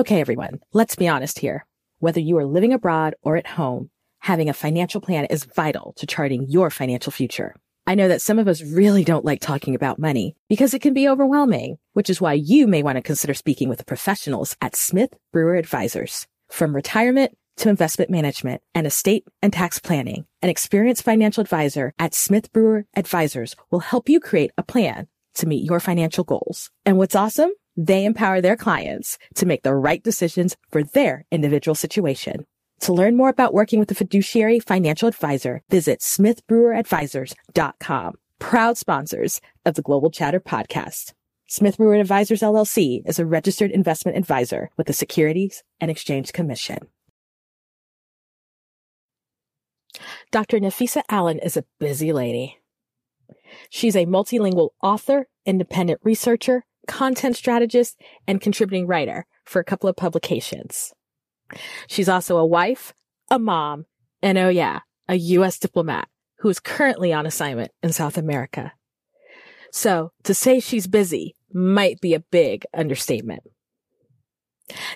Okay, everyone, let's be honest here. Whether you are living abroad or at home, having a financial plan is vital to charting your financial future. I know that some of us really don't like talking about money because it can be overwhelming, which is why you may want to consider speaking with the professionals at Smith Brewer Advisors. From retirement to investment management and estate and tax planning, an experienced financial advisor at Smith Brewer Advisors will help you create a plan to meet your financial goals. And what's awesome? They empower their clients to make the right decisions for their individual situation. To learn more about working with a fiduciary financial advisor, visit smithbreweradvisors.com. Proud sponsors of the Global Chatter podcast. Smith Brewer Advisors LLC is a registered investment advisor with the Securities and Exchange Commission. Dr. Nafeesah Allen is a busy lady. She's a multilingual author, independent researcher, content strategist, and contributing writer for a couple of publications. She's also a wife, a mom, and oh yeah, a U.S. diplomat who is currently on assignment in South America. So to say she's busy might be a big understatement.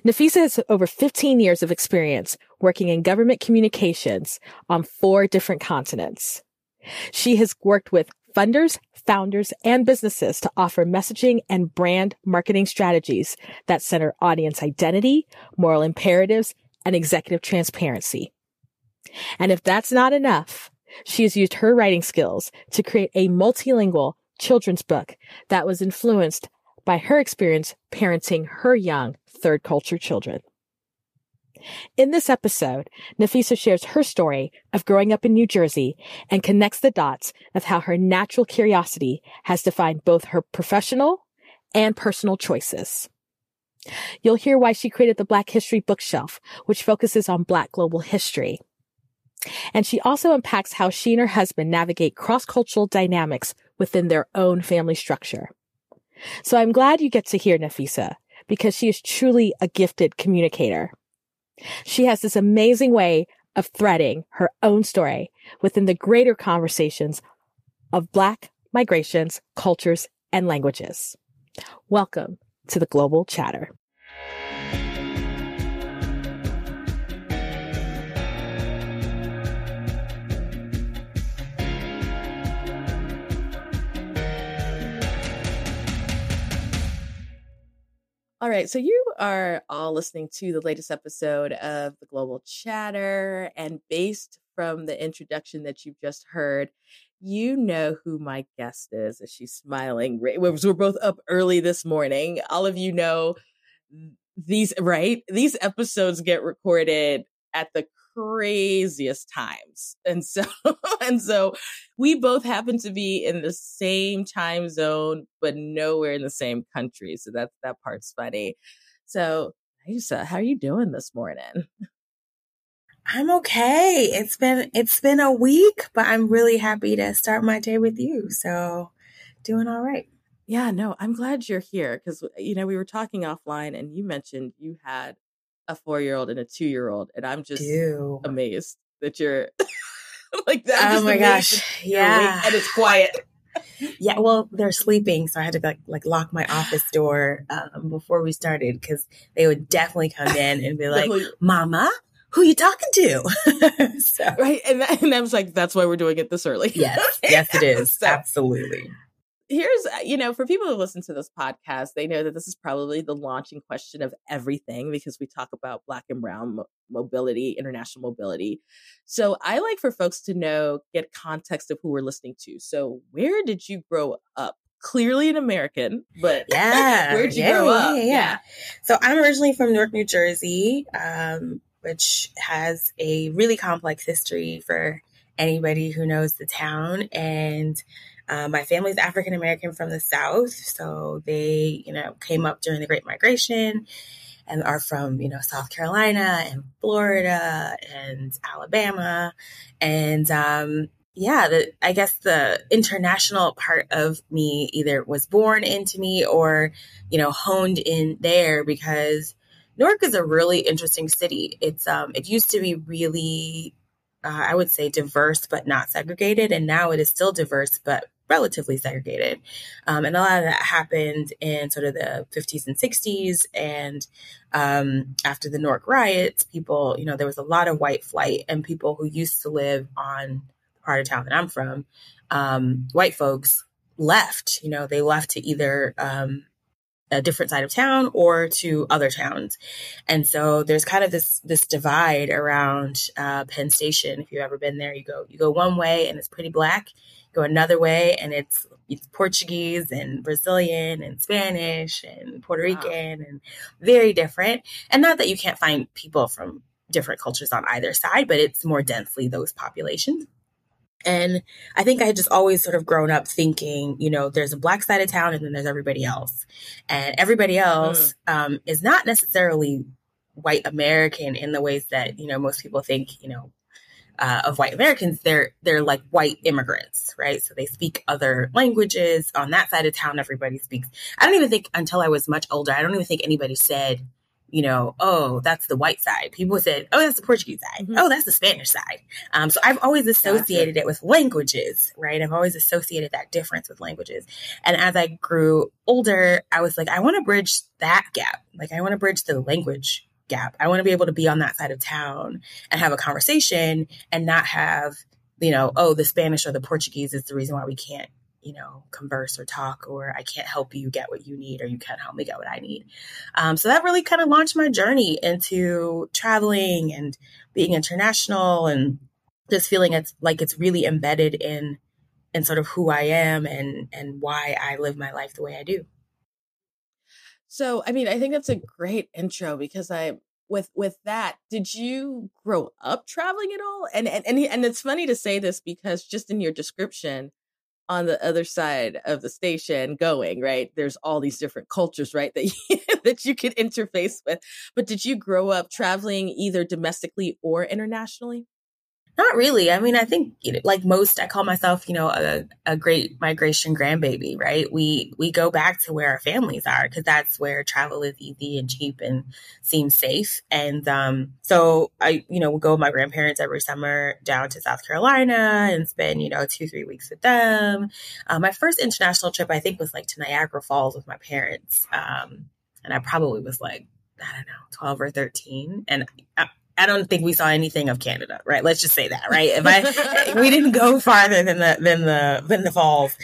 Nafeesah has over 15 years of experience working in government communications on four different continents. She has worked with funders, founders, and businesses to offer messaging and brand marketing strategies that center audience identity, moral imperatives, and executive transparency. And if that's not enough, she has used her writing skills to create a multilingual children's book that was influenced by her experience parenting her young third culture children. In this episode, Nafeesah shares her story of growing up in New Jersey and connects the dots of how her natural curiosity has defined both her professional and personal choices. You'll hear why she created the Black History Bookshelf, which focuses on Black global history. And she also unpacks how she and her husband navigate cross-cultural dynamics within their own family structure. So I'm glad you get to hear Nafeesah because she is truly a gifted communicator. She has this amazing way of threading her own story within the greater conversations of Black migrations, cultures, and languages. Welcome to the Global Chatter. All right, so you are all listening to the latest episode of the Global Chatter, and based from the introduction that you've just heard, you know who my guest is. As she's smiling, we're both up early this morning. All of you know these, right? These episodes get recorded at the craziest times. And so, and so we both happen to be in the same time zone, but nowhere in the same country. So that's, that part's funny. So, Aisa, how are you doing this morning? I'm okay. It's been, it's been a week, but I'm really happy to start my day with you. So doing all right. Yeah, no, I'm glad you're here because, you know, we were talking offline and you mentioned you had a four year old and a two year old, and I'm just Ew. amazed that you're like that. Oh my gosh, yeah, and it's quiet. yeah, well, they're sleeping, so I had to like like lock my office door um, before we started because they would definitely come in and be like, "Mama, who you talking to?" so. Right, and and I was like, "That's why we're doing it this early." yes, yes, it is so, absolutely here's uh, you know for people who listen to this podcast they know that this is probably the launching question of everything because we talk about black and brown mo- mobility international mobility. So i like for folks to know get context of who we're listening to. So where did you grow up? Clearly an american but yeah. where did you yeah, grow up? yeah, yeah, yeah, so i'm originally from newark new jersey um, which has a really complex history for anybody who knows the town. And uh, my family's African American from the South, so they, you know, came up during the Great Migration and are from, you know, South Carolina and Florida and Alabama. And um, yeah, the, I guess the international part of me either was born into me or, you know, honed in there because Newark is a really interesting city. It's um, it used to be really uh, I would say diverse but not segregated. And now it is still diverse but relatively segregated. Um, and a lot of that happened in sort of the 50s and 60s. And um, after the Newark riots, people, you know, there was a lot of white flight, and people who used to live on the part of town that I'm from, um, white folks left. You know, they left to either um, a different side of town or to other towns. And so there's kind of this this divide around uh, Penn Station. If you've ever been there, you go you go one way and it's pretty black. Go another way and it's it's Portuguese and Brazilian and Spanish and Puerto Rican wow. and very different. And not that you can't find people from different cultures on either side, but it's more densely those populations. And I think I had just always sort of grown up thinking, you know, there's a black side of town and then there's everybody else. And everybody else mm. um, is not necessarily white American in the ways that, you know, most people think, you know, uh, of white Americans, they're they're like white immigrants, right? So they speak other languages. On that side of town, everybody speaks. I don't even think until I was much older, I don't even think anybody said you know, oh, that's the white side. People said, oh, that's the Portuguese side. Mm-hmm. Oh, that's the Spanish side. Um, so I've always associated gotcha. it with languages, right? I've always associated that difference with languages. And as I grew older, I was like, I want to bridge that gap. Like, I want to bridge the language gap. I want to be able to be on that side of town and have a conversation and not have, you know, oh, the Spanish or the Portuguese is the reason why we can't you know, converse or talk, or I can't help you get what you need, or you can't help me get what I need. Um, so that really kind of launched my journey into traveling and being international and just feeling it's like it's really embedded in in sort of who I am and and why I live my life the way I do. So, I mean, I think that's a great intro because I with with that, did you grow up traveling at all? And and and, and it's funny to say this because just in your description, on the other side of the station going right there's all these different cultures right that you, that you could interface with but did you grow up traveling either domestically or internationally not really. I mean, I think like most, I call myself, you know, a, a great migration grandbaby, right? We we go back to where our families are because that's where travel is easy and cheap and seems safe. And um, so I, you know, would go with my grandparents every summer down to South Carolina and spend, you know, two three weeks with them. Uh, my first international trip, I think, was like to Niagara Falls with my parents, um, and I probably was like I don't know, 12 or 13. And I, I don't think we saw anything of Canada, right? Let's just say that, right? If I, we didn't go farther than the, than the, than the falls,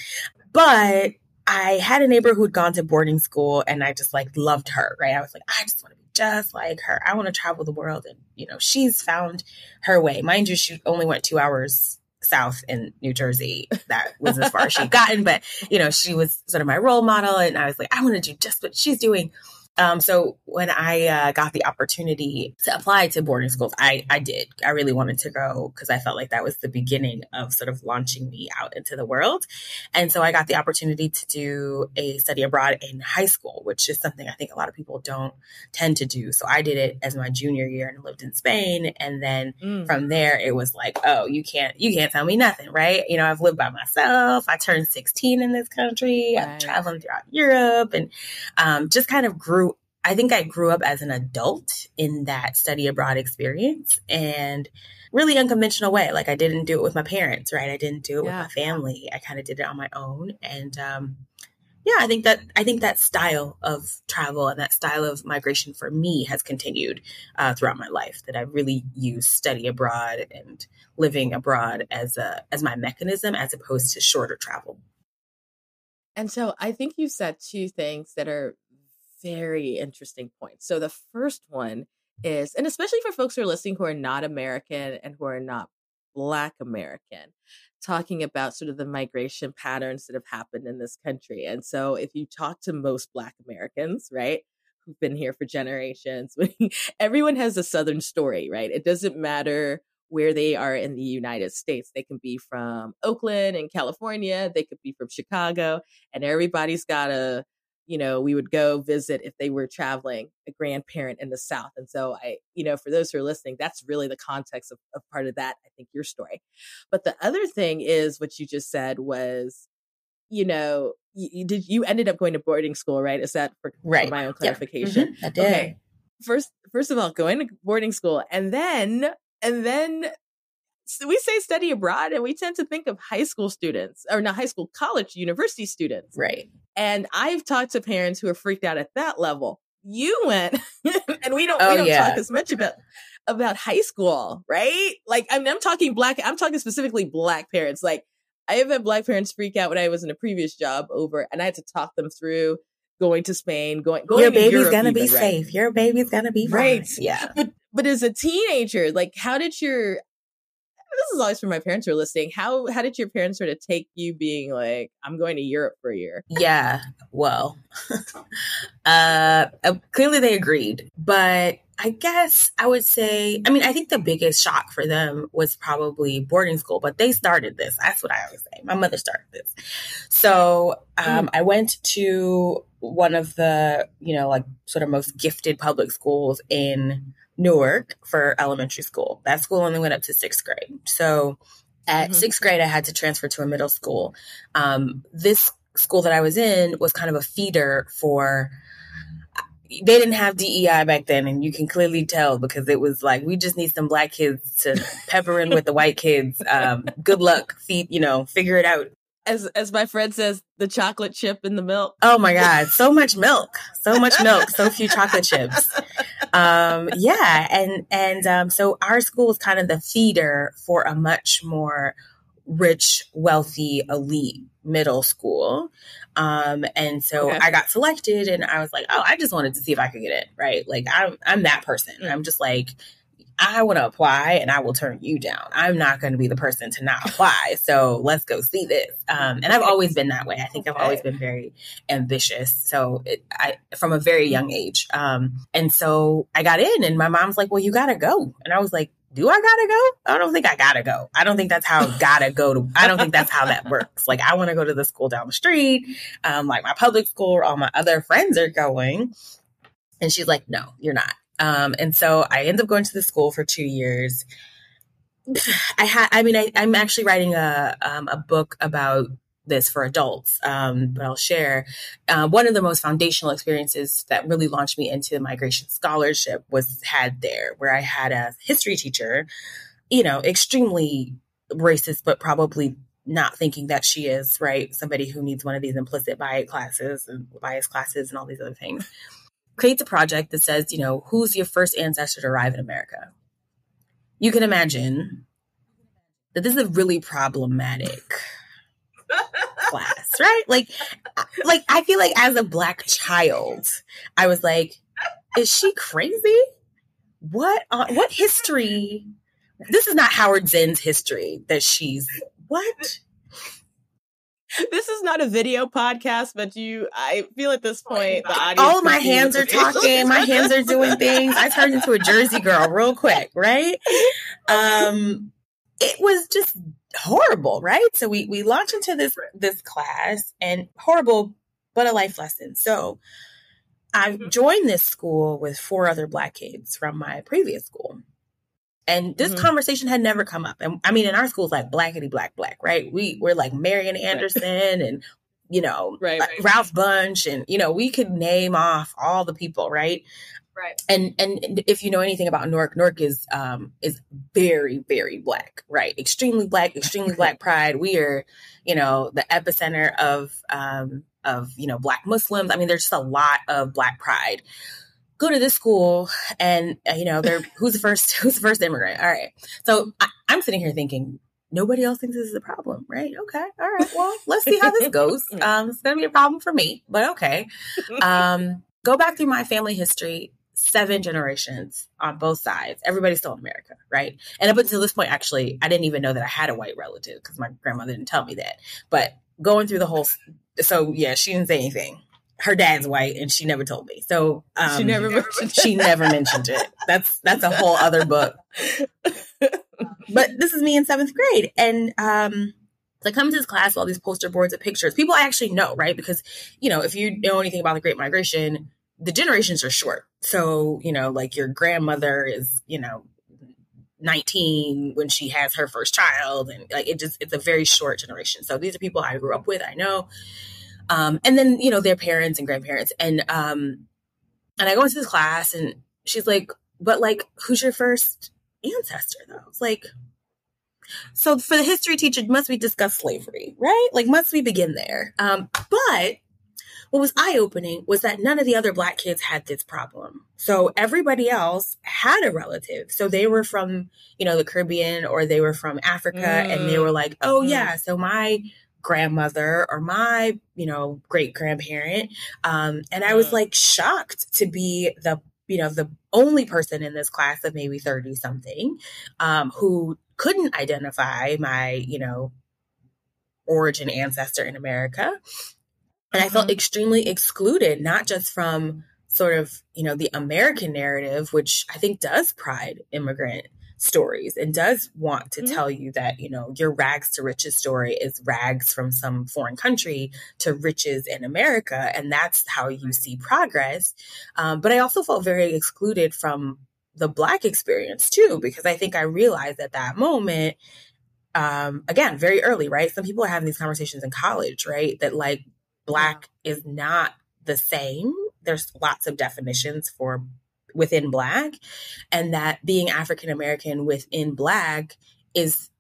but I had a neighbor who'd gone to boarding school and I just like loved her, right? I was like, I just want to be just like her. I want to travel the world. And, you know, she's found her way. Mind you, she only went two hours south in New Jersey. That was as far as she'd gotten, but, you know, she was sort of my role model. And I was like, I want to do just what she's doing. Um, so when I uh, got the opportunity to apply to boarding schools, I, I did. I really wanted to go because I felt like that was the beginning of sort of launching me out into the world. And so I got the opportunity to do a study abroad in high school, which is something I think a lot of people don't tend to do. So I did it as my junior year and lived in Spain. And then mm. from there, it was like, oh, you can't, you can't tell me nothing, right? You know, I've lived by myself. I turned 16 in this country. Right. I'm traveling throughout Europe and um, just kind of grew I think I grew up as an adult in that study abroad experience and really unconventional way. Like I didn't do it with my parents, right? I didn't do it yeah. with my family. I kind of did it on my own. And um, yeah, I think that I think that style of travel and that style of migration for me has continued uh, throughout my life. That I really use study abroad and living abroad as a as my mechanism as opposed to shorter travel. And so I think you said two things that are very interesting points. So the first one is, and especially for folks who are listening who are not American and who are not Black American, talking about sort of the migration patterns that have happened in this country. And so if you talk to most Black Americans, right, who've been here for generations, everyone has a Southern story, right? It doesn't matter where they are in the United States. They can be from Oakland in California, they could be from Chicago, and everybody's got a you know, we would go visit if they were traveling a grandparent in the South. And so I, you know, for those who are listening, that's really the context of, of part of that, I think, your story. But the other thing is what you just said was, you know, you, you did you ended up going to boarding school, right? Is that for, right. for my own clarification? Yeah. Mm-hmm. I did. Okay. First, first of all, going to boarding school, and then, and then we say study abroad and we tend to think of high school students or not high school, college, university students. Right. And I've talked to parents who are freaked out at that level. You went and we don't, Oh, we don't yeah. talk as much about about high school, right? Like I'm, I'm talking black, I'm talking specifically black parents. Like I have had black parents freak out when I was in a previous job over, and I had to talk them through going to Spain, going, going Your baby's Europe gonna be right? safe. Your baby's gonna be fine. Right. Yeah. But but as a teenager, like how did your this is always for my parents who are listening. How how did your parents sort of take you being like, I'm going to Europe for a year? Yeah. Well, uh, uh, clearly they agreed, but I guess I would say, I mean, I think the biggest shock for them was probably boarding school, but they started this. That's what I always say. My mother started this. So um, I went to one of the, you know, like sort of most gifted public schools in Newark for elementary school. That school only went up to sixth grade. So at Mhm. sixth grade, I had to transfer to a middle school. Um, this school that I was in was kind of a feeder for. They didn't have DEI back then, and you can clearly tell because it was like we just need some black kids to pepper in with the white kids. Um, good luck, feed you know, figure it out. As as my friend says, the chocolate chip in the milk. Oh my God, so much milk, so much milk, so few chocolate chips. Um, yeah, and and um, so our school is kind of the feeder for a much more rich, wealthy, elite middle school. Um, and so Okay. I got selected, and I was like, oh, I just wanted to see if I could get in, right? Like I'm I'm that person. I'm just like. I want to apply and I will turn you down. I'm not going to be the person to not apply. So let's go see this. Um, and I've always been that way. I think I've always been very ambitious. So it, I, from a very young age. Um, and so I got in and my mom's like, well, you gotta go. And I was like, do I gotta go? I don't think I gotta go. I don't think that's how gotta go to, I don't think that's how that works. Like I want to go to the school down the street. Um, like my public school where all my other friends are going. And she's like, no, you're not. Um, and so I ended up going to the school for two years. I had, I mean, I, I'm actually writing a, um, a book about this for adults, um, but I'll share. Uh, one of the most foundational experiences that really launched me into the migration scholarship was had there, where I had a history teacher, you know, extremely racist, but probably not thinking that she is right. Somebody who needs one of these implicit bias classes and bias classes and all these other things. Creates a project that says, you know, who's your first ancestor to arrive in America? You can imagine that this is a really problematic class, right? Like, like I feel like as a black child, I was like, is she crazy? What on what history? This is not Howard Zinn's history that she's what? This is not a video podcast, but you I feel at this point the audience. All my hands are talking, my hands are doing things. I turned into a Jersey girl real quick, right? Um it was just horrible, right? So we we launch into this this class and horrible but a life lesson. So I joined this school with four other black kids from my previous school. And this Mhm. conversation had never come up. And I mean, in our schools, like blackety black black, right? We we're like Marian Anderson and you know Right, right. Ralph Bunche, and you know we could name off all the people, right? Right. And and if you know anything about Newark, Newark is um is very very black, right? Extremely black, extremely black pride. We are, you know, the epicenter of um of you know black Muslims. I mean, there's just a lot of black pride. Go to this school, and uh, you know, they're who's the first who's the first immigrant? All right, so I, I'm sitting here thinking. Nobody else thinks this is a problem, right? Okay, all right. Well, let's see how this goes. Um, it's gonna be a problem for me, but okay um, go back through my family history seven generations on both sides everybody's still in america right and up until this point actually i didn't even know that i had a white relative because my grandmother didn't tell me that but going through the whole so yeah she didn't say anything her dad's white and she never told me so um, she never mentioned she never mentioned it that's that's a whole other book but this is me in seventh grade and um so I come to this class with all these poster boards of pictures. People I actually know, right? Because, you know, if you know anything about the Great Migration, the generations are short. So, you know, like your grandmother is, you know, 19 when she has her first child. And like it just, it's a very short generation. So these are people I grew up with, I know. Um, and then, you know, their parents and grandparents. And, um, and I go into this class and she's like, but like, who's your first ancestor though? It's like, So for the history teacher, must we discuss slavery, right? Like, must we begin there? Um, but what was eye opening was that none of the other black kids had this problem. So everybody else had a relative. So they were from, you know, the Caribbean or they were from Africa mm. and they were like, oh, mm. yeah, so my grandmother or my, you know, great grandparent. Um, and I was mm. like shocked to be the, you know, the only person in this class of maybe 30 something um, who couldn't identify my, you know, origin ancestor in America. And I felt mm-hmm. extremely excluded, not just from sort of, you know, the American narrative, which I think does pride immigrant stories and does want to mm-hmm. tell you that, you know, your rags to riches story is rags from some foreign country to riches in America. And that's how you see progress. Um, but I also felt very excluded from the Black experience too, because I think I realized at that moment, um, again, very early, right? Some people are having these conversations in college, right? That like Black yeah. is not the same. There's lots of definitions for within Black, and that being African American within Black is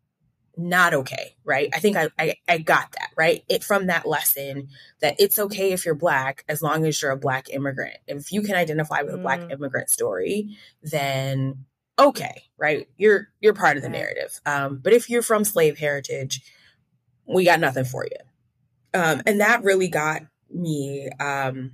not okay, right? I think I, I, I got that, right? It from that lesson that it's okay if you're black as long as you're a black immigrant. If you can identify with a black mm. immigrant story, then okay, right? You're you're part of the narrative. Um, but if you're from slave heritage, we got nothing for you. Um, and that really got me um,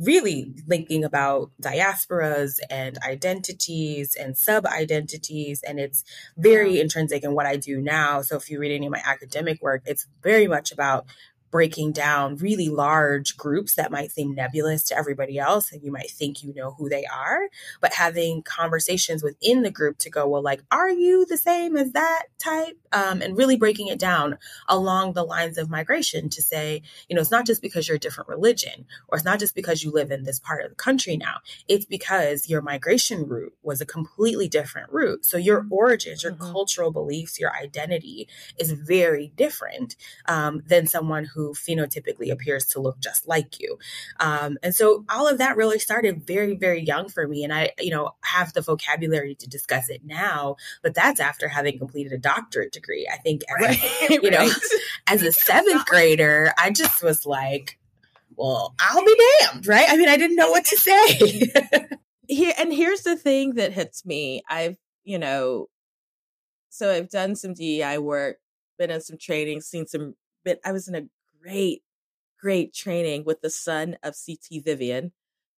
really thinking about diasporas and identities and sub identities. And it's very intrinsic in what I do now. So if you read any of my academic work, it's very much about breaking down really large groups that might seem nebulous to everybody else and you might think you know who they are but having conversations within the group to go well like are you the same as that type? Um, and really breaking it down along the lines of migration to say you know it's not just because you're a different religion or it's not just because you live in this part of the country now. It's because your migration route was a completely different route. So your origins your mm-hmm. cultural beliefs your identity is very different um, than someone who who phenotypically appears to look just like you. Um, and so all of that really started very, very young for me. And I, you know, have the vocabulary to discuss it now, but that's after having completed a doctorate degree. I think, as, right. you know, as a seventh grader, I just was like, well, I'll be damned, right? I mean, I didn't know what to say. Here and here's the thing that hits me. I've, you know, so I've done some DEI work, been in some training, seen some but I was in a great, great training with the son of C.T. Vivian,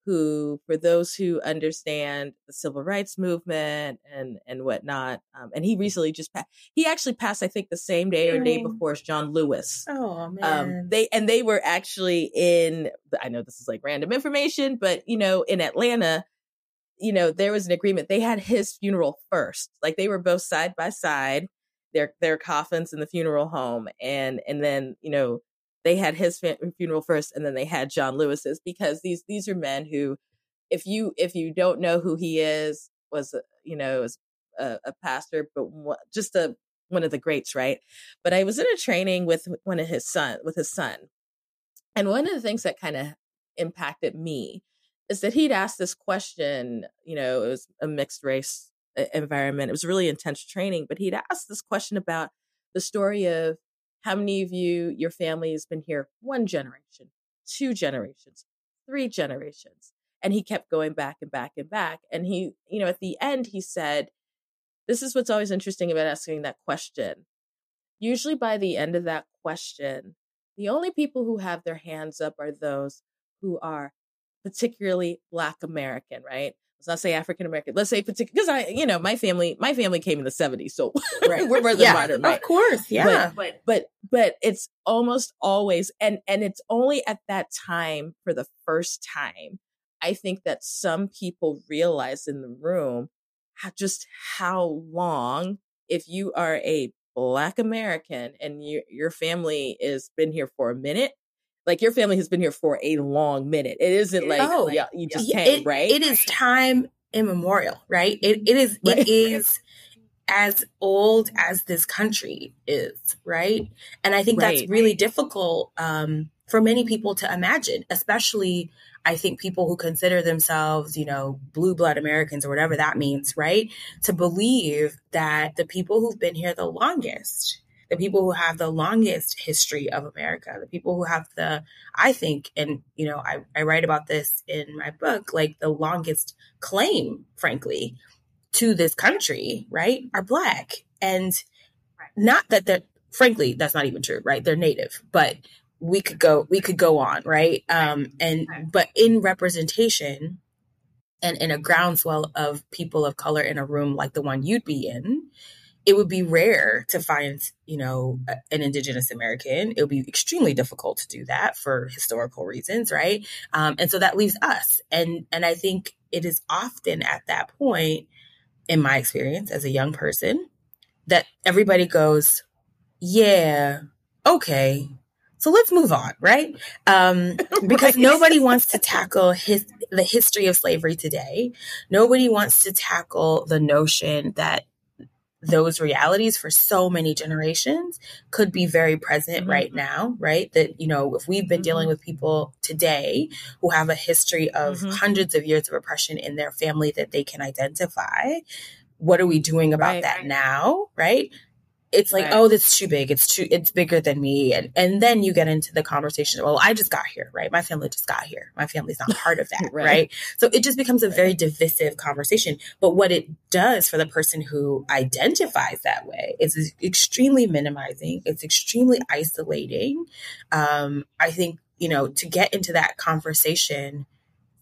who, for those who understand the civil rights movement and and whatnot, um, and he recently just passed. He actually passed, I think, the same day or day before as John Lewis. Oh um, man! Um, they and they were actually in. I know this is like random information, but you know, in Atlanta, you know, there was an agreement. They had his funeral first. Like they were both side by side. Their their coffins in the funeral home, and and then you know they had his funeral first and then they had John Lewis's because these these are men who if you if you don't know who he is was uh, you know was a, a pastor but just a one of the greats right? But I was in a training with one of his son with his son. And one of the things that kind of impacted me is that he'd asked this question you know it was a mixed race uh, environment. It was really intense training but he'd asked this question about the story of how many of you, your family has been here one generation, two generations, three generations? And he kept going back and back and back. And he, you know, at the end, he said, This is what's always interesting about asking that question. Usually by the end of that question, the only people who have their hands up are those who are particularly Black American, right? let's not say African American. Let's say particular because I, you know, my family, my family came in the '70s, so right. we're rather yeah, modern, right? Of course, yeah. But, but but but it's almost always, and and it's only at that time for the first time, I think that some people realize in the room how, just how long, if you are a Black American and your your family has been here for a minute like your family has been here for a long minute. It isn't like, oh, yeah, you just yeah. came, it, right? It is time immemorial, right? It, it is, right. it is as old as this country is, right? And I think right. that's really difficult um, for many people to imagine, especially I think people who consider themselves, you know, blue blood Americans or whatever that means, right? To believe that the people who've been here the longest, the people who have the longest history of America, the people who have the, I think, and, you know, I, I write about this in my book, like the longest claim, frankly, to this country, right, are Black. And not that they're, frankly, that's not even true, right? They're Native, but we could go, we could go on, right? Um, and, but in representation, and in a groundswell of people of color in a room like the one you'd be in, it would be rare to find, you know, an Indigenous American. It would be extremely difficult to do that for historical reasons, right? Um, and so that leaves us, and and I think it is often at that point, in my experience as a young person, that everybody goes, "Yeah, okay." So let's move on, right? Um, because right. nobody wants to tackle his, the history of slavery today. Nobody wants to tackle the notion that those realities for so many generations could be very present mm-hmm. right now, right? That, you know, if we've been mm-hmm. dealing with people today who have a history of mm-hmm. hundreds of years of oppression in their family that they can identify, what are we doing about right. that now, right? It's like, right. oh, that's too big. It's too, it's bigger than me. And, and then you get into the conversation. Well, I just got here, right? My family just got here. My family's not part of that, right. right. So it just becomes a right. very divisive conversation. But what it does for the person who identifies that way is extremely minimizing. It's extremely isolating. Um, I think, you know, to get into that conversation,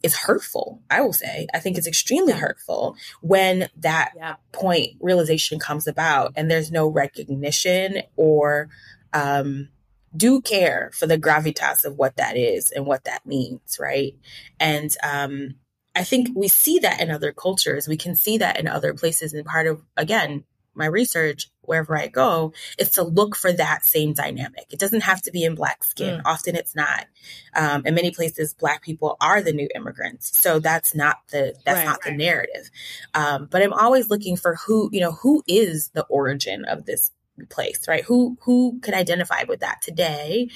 is hurtful. I will say, I think it's extremely hurtful when that yeah. point realization comes about and there's no recognition or um, do care for the gravitas of what that is and what that means, right? And um, I think we see that in other cultures. We can see that in other places. And part of, again, my research wherever I go is to look for that same dynamic. It doesn't have to be in black skin. Mm. Often it's not. Um, in many places, black people are the new immigrants. So that's not the, that's right, not right. the narrative. Um, but I'm always looking for who, you know, who is the origin of this place, right? Who, who can identify with that today?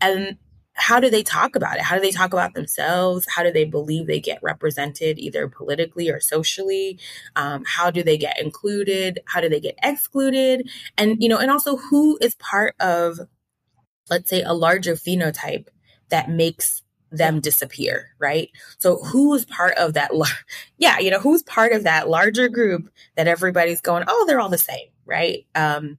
And how do they talk about it? How do they talk about themselves? How do they believe they get represented either politically or socially? Um, how do they get included? How do they get excluded? And, you know, and also who is part of, let's say, a larger phenotype that makes them disappear, right? So who's part of that? yeah, you know, who's part of that larger group that everybody's going, oh, they're all the same, right? Um,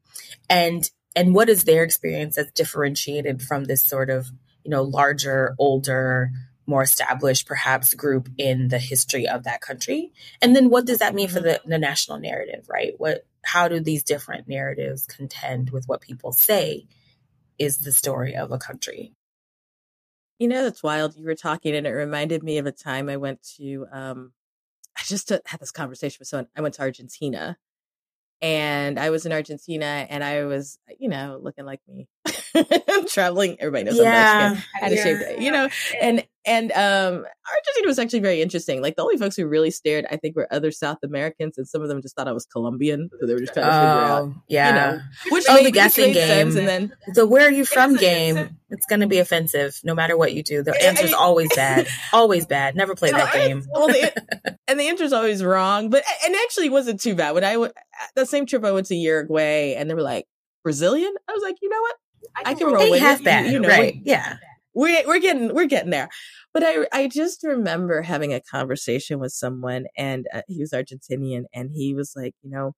and and what is their experience that's differentiated from this sort of you know, larger, older, more established perhaps group in the history of that country? And then what does that mean for the, the national narrative right? What how do these different narratives contend with what people say is the story of a country? You know that's wild. You were talking and it reminded me of a time i went to um i just had this conversation with someone. I went to argentina and I was in Argentina and I was, you know, looking like me. traveling. Everybody knows yeah, I'm Mexican. I had yeah. a shape, you know, and and um Argentina was actually very interesting. Like the only folks who really stared, I think, were other South Americans, and some of them just thought I was Colombian, so they were just trying to figure out, oh, yeah, you know, which oh, the guessing game. And then the where are you from game. It's going to be offensive no matter what you do. The answer is always bad, always bad. Never play that game. well, the, and the answer is always wrong. But and actually wasn't too bad. When I went the same trip, I went to Uruguay, and they were like Brazilian. I was like, you know what? I can roll with it. You, you know, right? Yeah, we're we're getting we're getting there. But I I just remember having a conversation with someone, and uh, he was Argentinian, and he was like, you know,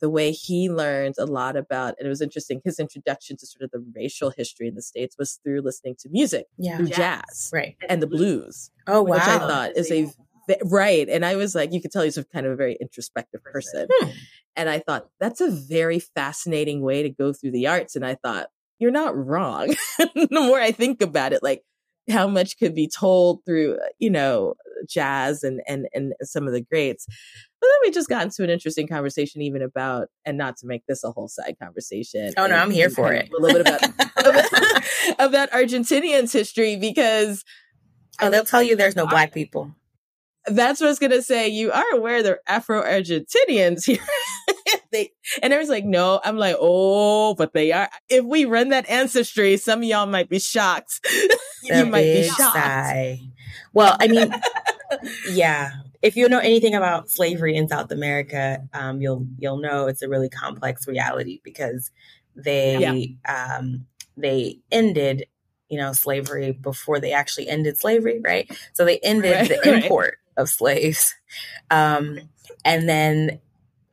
the way he learned a lot about, and it was interesting. His introduction to sort of the racial history in the states was through listening to music, yeah, through jazz, right, and the blues. Oh wow, which I thought is a right. And I was like, you could tell he's a kind of a very introspective person. Hmm. And I thought that's a very fascinating way to go through the arts. And I thought, you're not wrong. the more I think about it, like how much could be told through, you know, jazz and, and, and some of the greats. But then we just got into an interesting conversation even about, and not to make this a whole side conversation. Oh no, I'm here for it. A little bit about, about Argentinians history because. Oh, they'll tell you there's no black people. That's what I was going to say. You are aware they're Afro Argentinians here. they, and was like, no, I'm like, oh, but they are. If we run that ancestry, some of y'all might be shocked. you might be shocked. Sigh. Well, I mean, yeah. If you know anything about slavery in South America, um, you'll you'll know it's a really complex reality because they yeah. um, they ended you know slavery before they actually ended slavery, right? So they ended right, the import. Of slaves, um, and then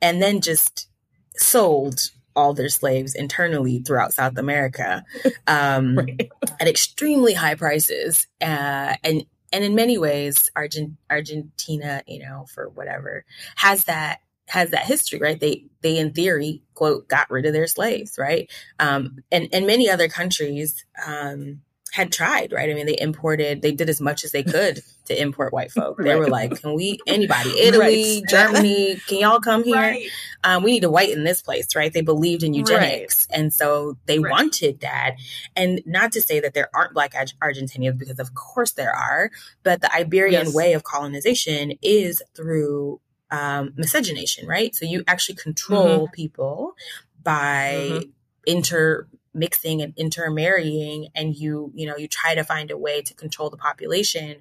and then just sold all their slaves internally throughout South America um, right. at extremely high prices, uh, and and in many ways, Argent- Argentina, you know, for whatever, has that has that history, right? They they in theory quote got rid of their slaves, right? Um, and and many other countries um, had tried, right? I mean, they imported, they did as much as they could to import white folk. They right. were like, can we, anybody, Italy, right. Germany, can y'all come here? Right. Um, we need to whiten this place, right? They believed in eugenics. And so they wanted that. And not to say that there aren't Black Argentinians, because of course there are, but the Iberian yes. way of colonization is through um, miscegenation, right? So you actually control mm-hmm. people by mm-hmm. inter mixing and intermarrying and you you know you try to find a way to control the population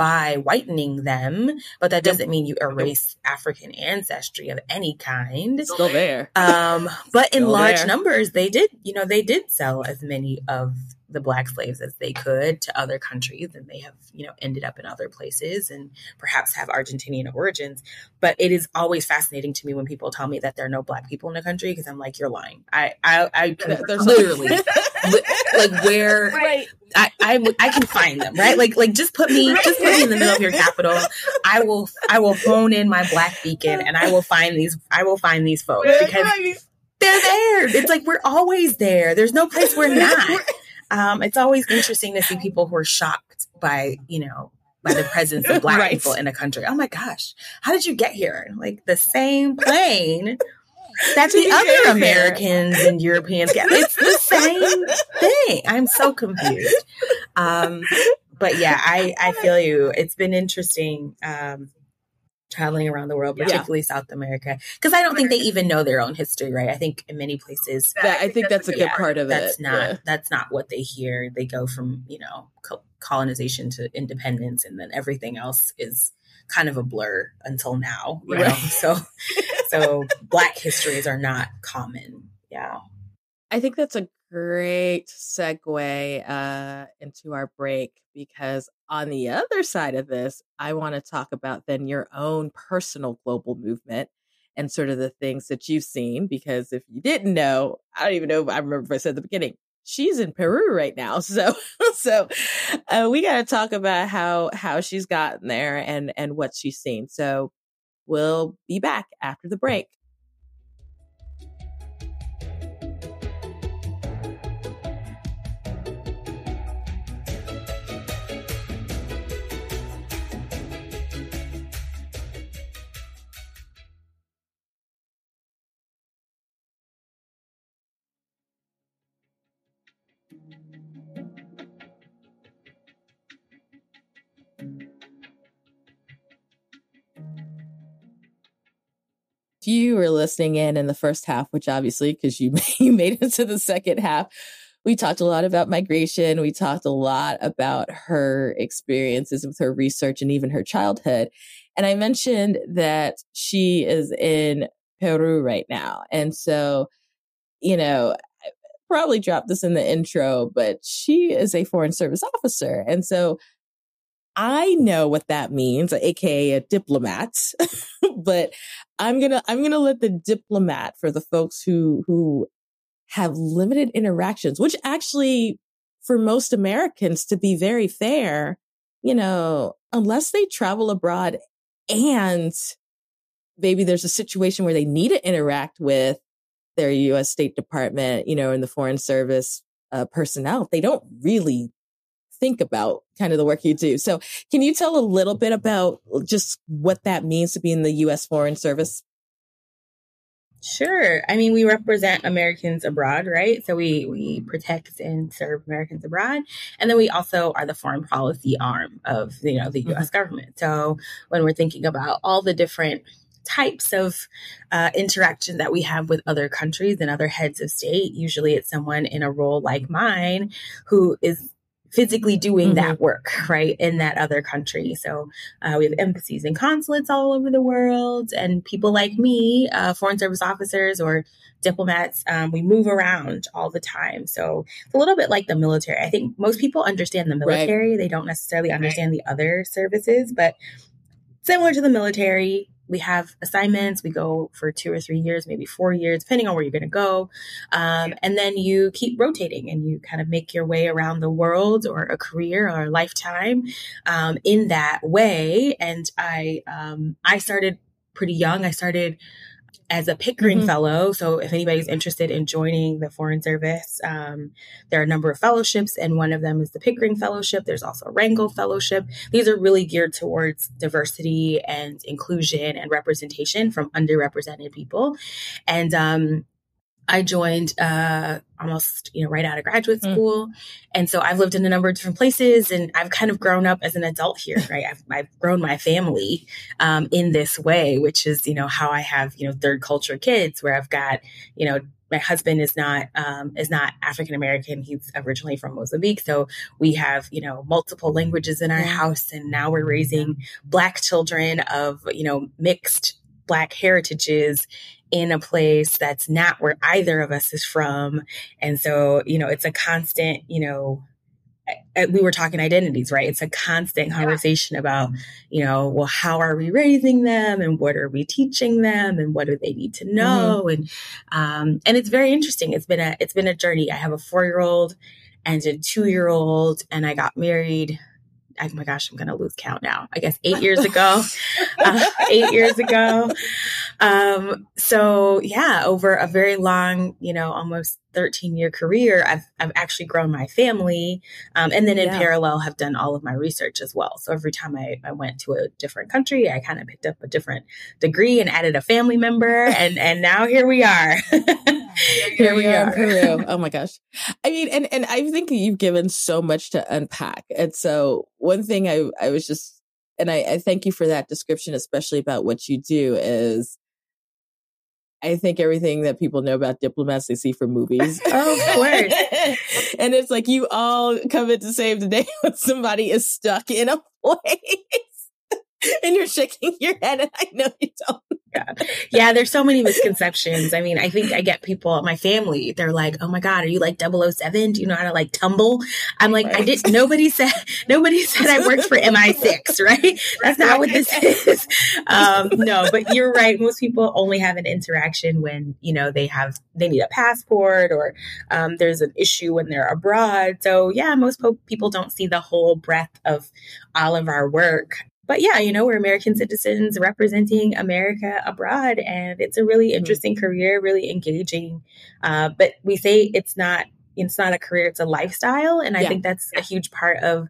by whitening them, but that doesn't mean you erase African ancestry of any kind. Still there. Um, but in large there. numbers, they did, you know, they did sell as many of the black slaves as they could to other countries and they have you know ended up in other places and perhaps have argentinian origins. But it is always fascinating to me when people tell me that there are no black people in the country because i'm like you're lying. I i, I There's literally like where right. I, I I can find them right? Like like just put me just put me in the middle of your capital. I will I will hone in my black beacon and I will find these I will find these folks because they're there. It's like we're always there. There's no place we're not um, it's always interesting to see people who are shocked by, you know, by the presence of black right. people in a country. Oh my gosh, how did you get here? Like the same plane that the other Americans and Europeans get. It's the same thing. I'm so confused. Um, but yeah, I, I feel you. It's been interesting. Um, traveling around the world, particularly yeah. South America, because I don't think they even know their own history, right? I think in many places, that, I think that's a good yeah, part of that's it. Not yeah. that's not what they hear. They go from you know colonization to independence, and then everything else is kind of a blur until now. You right. know, so so Black histories are not common. Yeah, I think that's a great segue uh, into our break because on the other side of this, I want to talk about then your own personal global movement and sort of the things that you've seen. Because if you didn't know, I don't even know if I remember if I said at the beginning, she's in Peru right now. So, so uh, we got to talk about how how she's gotten there and and what she's seen. So we'll be back after the break. You were listening in in the first half, which obviously because you you made it to the second half, we talked a lot about migration. We talked a lot about her experiences with her research and even her childhood. And I mentioned that she is in Peru right now. And so, you know, I probably dropped this in the intro, but she is a foreign service officer. And so I know what that means, aka a diplomat, but I'm to I'm to let the diplomat for the folks who who have limited interactions, which actually for most Americans to be very fair, you know, unless they travel abroad and maybe there's a situation where they need to interact with their US State Department, you know, and the Foreign Service uh, personnel, they don't really think about kind of the work you do. So can you tell a little bit about just what that means to be in the U.S. Foreign Service? Sure. I mean, we represent Americans abroad, right? So we we protect and serve Americans abroad, and then we also are the foreign policy arm of you know the U.S. Mm-hmm. government. So when we're thinking about all the different types of uh, interaction that we have with other countries and other heads of state, usually it's someone in a role like mine who is physically doing mm-hmm. that work, right, in that other country. So uh, we have embassies and consulates all over the world, and people like me, uh, foreign service officers or diplomats, um, we move around all the time. So it's a little bit like the military. I think most people understand the military; right. they don't necessarily understand right. the other services, but similar to the military, we have assignments. We go for two or three years, maybe four years, depending on where you're going to go. Um, and then you keep rotating and you kind of make your way around the world or a career or a lifetime um, in that way. And I, um, I started pretty young. I started as a Pickering mm-hmm. Fellow. So, if anybody's interested in joining the Foreign Service, um, there are a number of fellowships, and one of them is the Pickering Fellowship. There's also a Rangel Fellowship. These are really geared towards diversity and inclusion and representation from underrepresented people. And um, I joined uh, almost, you know, right out of graduate mm. school. Mm. And so I've lived in a number of different places and I've kind of grown up as an adult here, right? I've, I've grown my family um, in this way, which is, you know, how I have, you know, third culture kids where I've got, you know, my husband is not um, is not African American. He's originally from Mozambique, so we have you know multiple languages in our house, and now we're raising black children of you know mixed black heritages in a place that's not where either of us is from. And so, you know, it's a constant, you know, we were talking identities, right? It's a constant conversation yeah. about, you know, well, how are we raising them and what are we teaching them and what do they need to know? Mm-hmm. And, um, and it's very interesting. It's been a, it's been a journey. I have a four year old and a two year old and I got married oh my gosh, I'm going to lose count now. I guess eight years ago, uh, eight years ago. Um, so yeah, over a very long, you know, almost 13 year career, I've, I've actually grown my family. Um, and then in yeah. parallel have done all of my research as well. So every time I, I went to a different country, I kind of picked up a different degree and added a family member. And, and now here we are. here, we are in Peru. Oh my gosh. I mean, and, and I think you've given so much to unpack. And so one thing I, I was just, and I, I thank you for that description, especially about what you do is I think everything that people know about diplomats they see from movies. oh, of course. and it's like you all come in to save the day when somebody is stuck in a place. and you're shaking your head, and I know you don't. Yeah. yeah, there's so many misconceptions. I mean, I think I get people, my family, they're like, oh my God, are you like 007? Do you know how to like tumble? I'm like, I did, nobody said, nobody said I worked for MI6, right? That's not what this is. Um, no, but you're right. Most people only have an interaction when, you know, they have, they need a passport or um, there's an issue when they're abroad. So yeah, most people don't see the whole breadth of all of our work but yeah, you know, we're American citizens representing America abroad, and it's a really mm-hmm. interesting mm-hmm. career, really engaging. Uh, but we say it's not it's not a career; it's a lifestyle, and I yeah. think that's a huge part of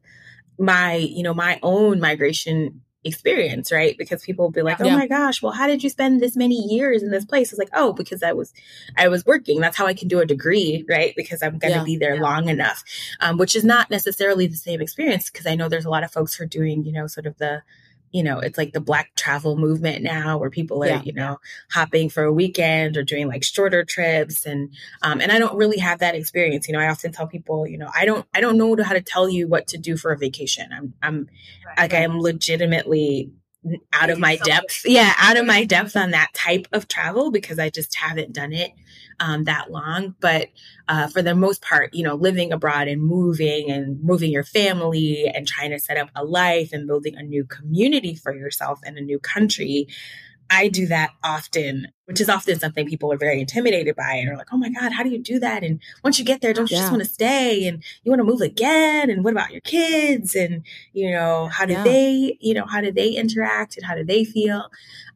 my you know my own migration experience, right? Because people will be like, "Oh yeah. my gosh, well, how did you spend this many years in this place?" It's like, "Oh, because I was, I was working. That's how I can do a degree, right? Because I'm going to yeah. be there yeah. long enough." Um, which is not necessarily the same experience because I know there's a lot of folks who are doing, you know, sort of the you know, it's like the black travel movement now where people are, yeah. you know, hopping for a weekend or doing like shorter trips. And, um, and I don't really have that experience. You know, I often tell people, you know, I don't, I don't know how to tell you what to do for a vacation. I'm, I'm right, like. I'm legitimately out of my depth. Yeah. Out of my depth on that type of travel because I just haven't done it um, that long. But uh, for the most part, you know, living abroad and moving and moving your family and trying to set up a life and building a new community for yourself in a new country. I do that often, which is often something people are very intimidated by and are like, oh my God, how do you do that? And once you get there, don't you yeah. just want to stay and you want to move again? And what about your kids? And, you know, how do yeah. they, you know, how do they interact and how do they feel?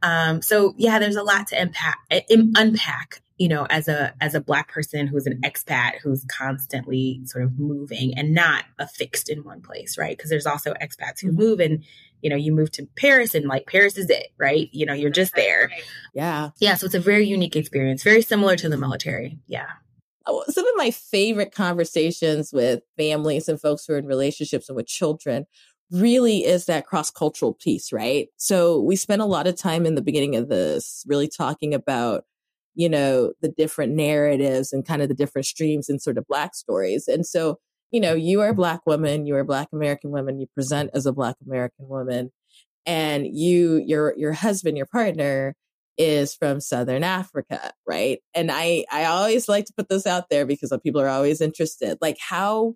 Um, so yeah, there's a lot to unpack, unpack you know as a as a black person who's an expat who's constantly sort of moving and not affixed in one place right? Because there's also expats who mm-hmm. move and you know you move to paris and like paris is it right? You know you're just there. yeah. Yeah so it's a very unique experience very similar to the military. Yeah. Oh, some of my favorite conversations with families and folks who are in relationships and with children really is that cross cultural piece, right? So we spent a lot of time in the beginning of this really talking about you know, the different narratives and kind of the different streams and sort of Black stories. And so you know, you are a black woman, you are a black American woman, you present as a black American woman, and you, your, your husband, your partner is from Southern Africa, right? And I, I always like to put this out there because uh, people are always interested. Like how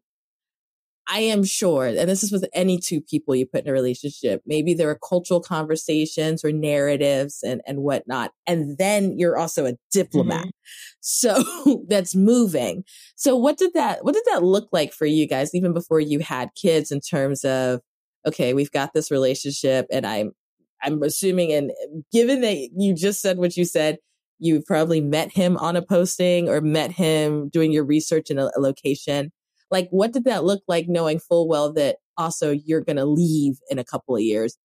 I am sure, and this is with any two people you put in a relationship, maybe there are cultural conversations or narratives and, and whatnot. And then you're also a diplomat. Mm-hmm. So that's moving. So what did that, what did that look like for you guys, even before you had kids in terms of, okay, we've got this relationship and I'm, I'm assuming, and given that you just said what you said, you probably met him on a posting or met him doing your research in a, a location like, what did that look like knowing full well that also you're going to leave in a couple of years?